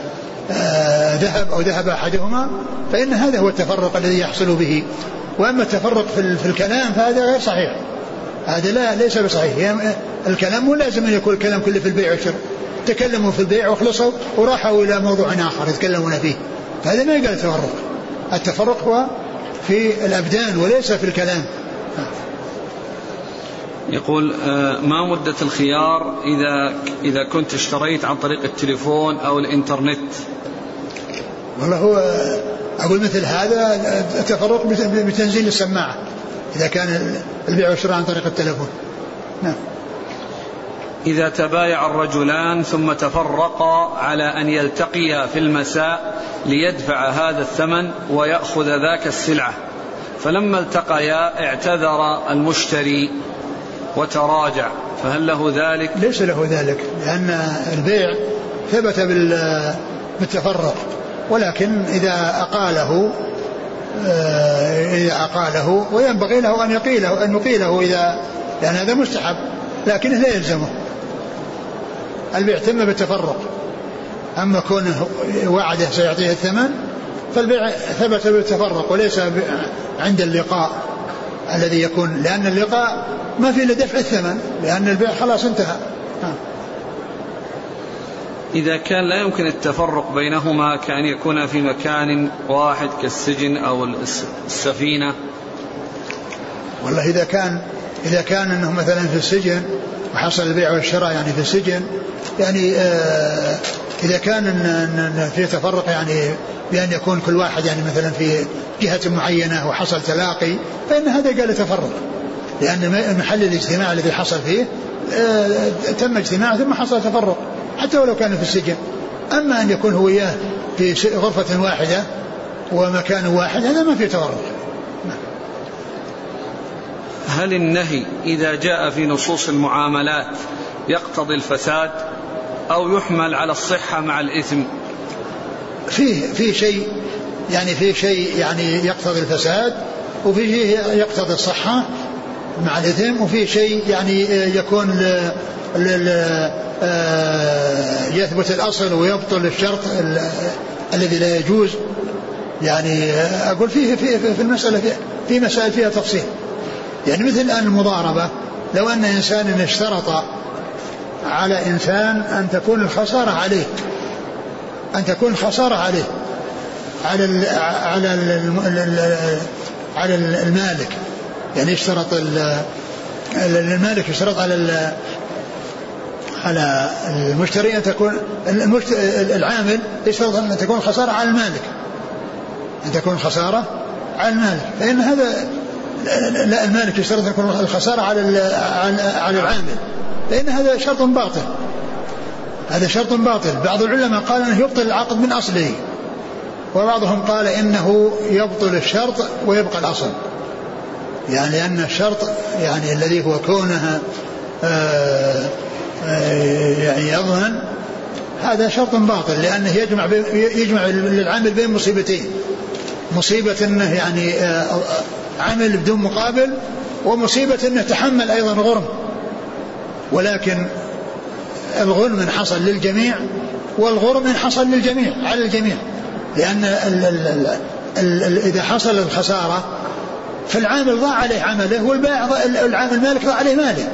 آه، ذهب أو ذهب أحدهما فإن هذا هو التفرق الذي يحصل به. وأما التفرق في, الكلام فهذا غير صحيح. هذا لا ليس بصحيح. الكلام مو لازم أن يكون الكلام كله في البيع والشراء. تكلموا في البيع وخلصوا وراحوا إلى موضوع آخر يتكلمون فيه. هذا ما يقال تفرق التفرق هو في الأبدان وليس في الكلام. يقول آه، ما مدة الخيار إذا إذا كنت اشتريت عن طريق التليفون أو الإنترنت؟ والله هو أقول مثل هذا التفرق بتنزيل السماعة إذا كان البيع والشراء عن طريق التليفون. نعم. إذا تبايع الرجلان ثم تفرقا على أن يلتقيا في المساء ليدفع هذا الثمن ويأخذ ذاك السلعة. فلما التقيا اعتذر المشتري وتراجع. فهل له ذلك؟ ليس له ذلك لأن البيع ثبت بالتفرق. ولكن إذا أقاله آه، إذا أقاله وينبغي له أن يقيله أن يقيله إذا لأن هذا مستحب لكنه لا يلزمه. البيع تم بالتفرق. أما كونه وعده سيعطيه الثمن فالبيع ثبت بالتفرق وليس عند اللقاء الذي يكون لأن اللقاء ما في إلا دفع الثمن لأن البيع خلاص انتهى. إذا كان لا يمكن التفرق بينهما كأن يكون في مكان واحد كالسجن أو السفينة. والله إذا كان إذا كان أنه مثلا في السجن وحصل البيع والشراء يعني في السجن يعني آه إذا كان في تفرق يعني بأن يكون كل واحد يعني مثلا في جهة معينة وحصل تلاقي فإن هذا قال تفرق. لأن محل الاجتماع الذي حصل فيه آه تم اجتماع ثم حصل تفرق حتى ولو كان في السجن. أما أن يكون هو إياه في غرفة واحدة ومكان واحد هذا ما في تفرق. هل النهي إذا جاء في نصوص المعاملات يقتضي الفساد أو يحمل على الصحة مع الإثم؟ فيه في شيء يعني في شيء يعني يقتضي الفساد وفي شيء يقتضي الصحة مع الإثم وفي شيء يعني يكون ل ل آه، يثبت الأصل ويبطل الشرط الذي لا يجوز. يعني أقول فيه في, في المسألة في, في مسائل فيها تفصيل. يعني مثل الآن المضاربة لو أن إنسانا اشترط على إنسان أن تكون الخسارة عليه أن تكون الخسارة عليه على ال على ال على المالك. يعني يشترط المالك يشترط على على المشتري أن تكون العامل يشترط أن تكون الخسارة على المالك. أن تكون الخسارة على المالك. فإن هذا لا المالك يشترط أن تكون الخسارة على على العامل. فإن هذا شرط باطل. هذا شرط باطل. بعض العلماء قال أنه يبطل العقد من أصله. وبعضهم قال إنه يبطل الشرط ويبقى الأصل. يعني لأن الشرط يعني الذي هو كونها آه، آه، يعني يضمن هذا شرط باطل. لأنه يجمع يجمع للعامل بين مصيبتين. مصيبة أنه يعني آه، عمل بدون مقابل ومصيبة أنه تحمل أيضا غرم. ولكن الغنم إن حصل للجميع والغرم إن حصل للجميع على الجميع. لأن ال ال ال ال إذا حصل الخسارة فالعامل ضاع عليه عمله والبائع العامل المالك ضاع عليه ماله.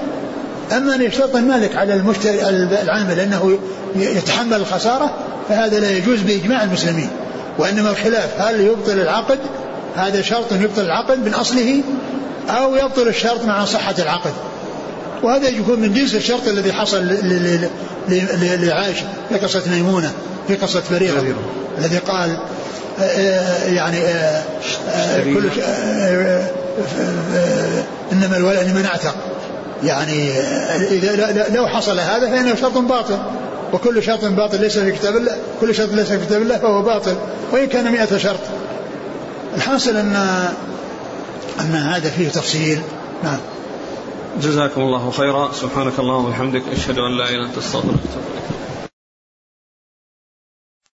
أما أن يشترط المالك على المشتري العامل أنه يتحمل الخسارة فهذا لا يجوز بإجماع المسلمين. وإنما الخلاف هل يبطل العقد؟ هذا شرط يبطل العقد من أصله أو يبطل الشرط مع صحة العقد. وهذا يكون من جنس الشرط الذي حصل لعائش في قصة ميمونة في قصة فريرة الذي قال آه، آه، يعني آه، كل إنما الولاء لمن أعتق. يعني إذا لو حصل هذا فإنه شرط باطل. وكل شرط باطل ليس في كتاب الله كل شرط ليس في كتاب الله فهو باطل. وإن كان مئة شرط. الحاصل ان أن هذا فيه تفصيل. نعم. جزاكم الله خيرا. سبحانك اللهم وبحمدك أشهد أن لا إله إلا أنت أستغفرك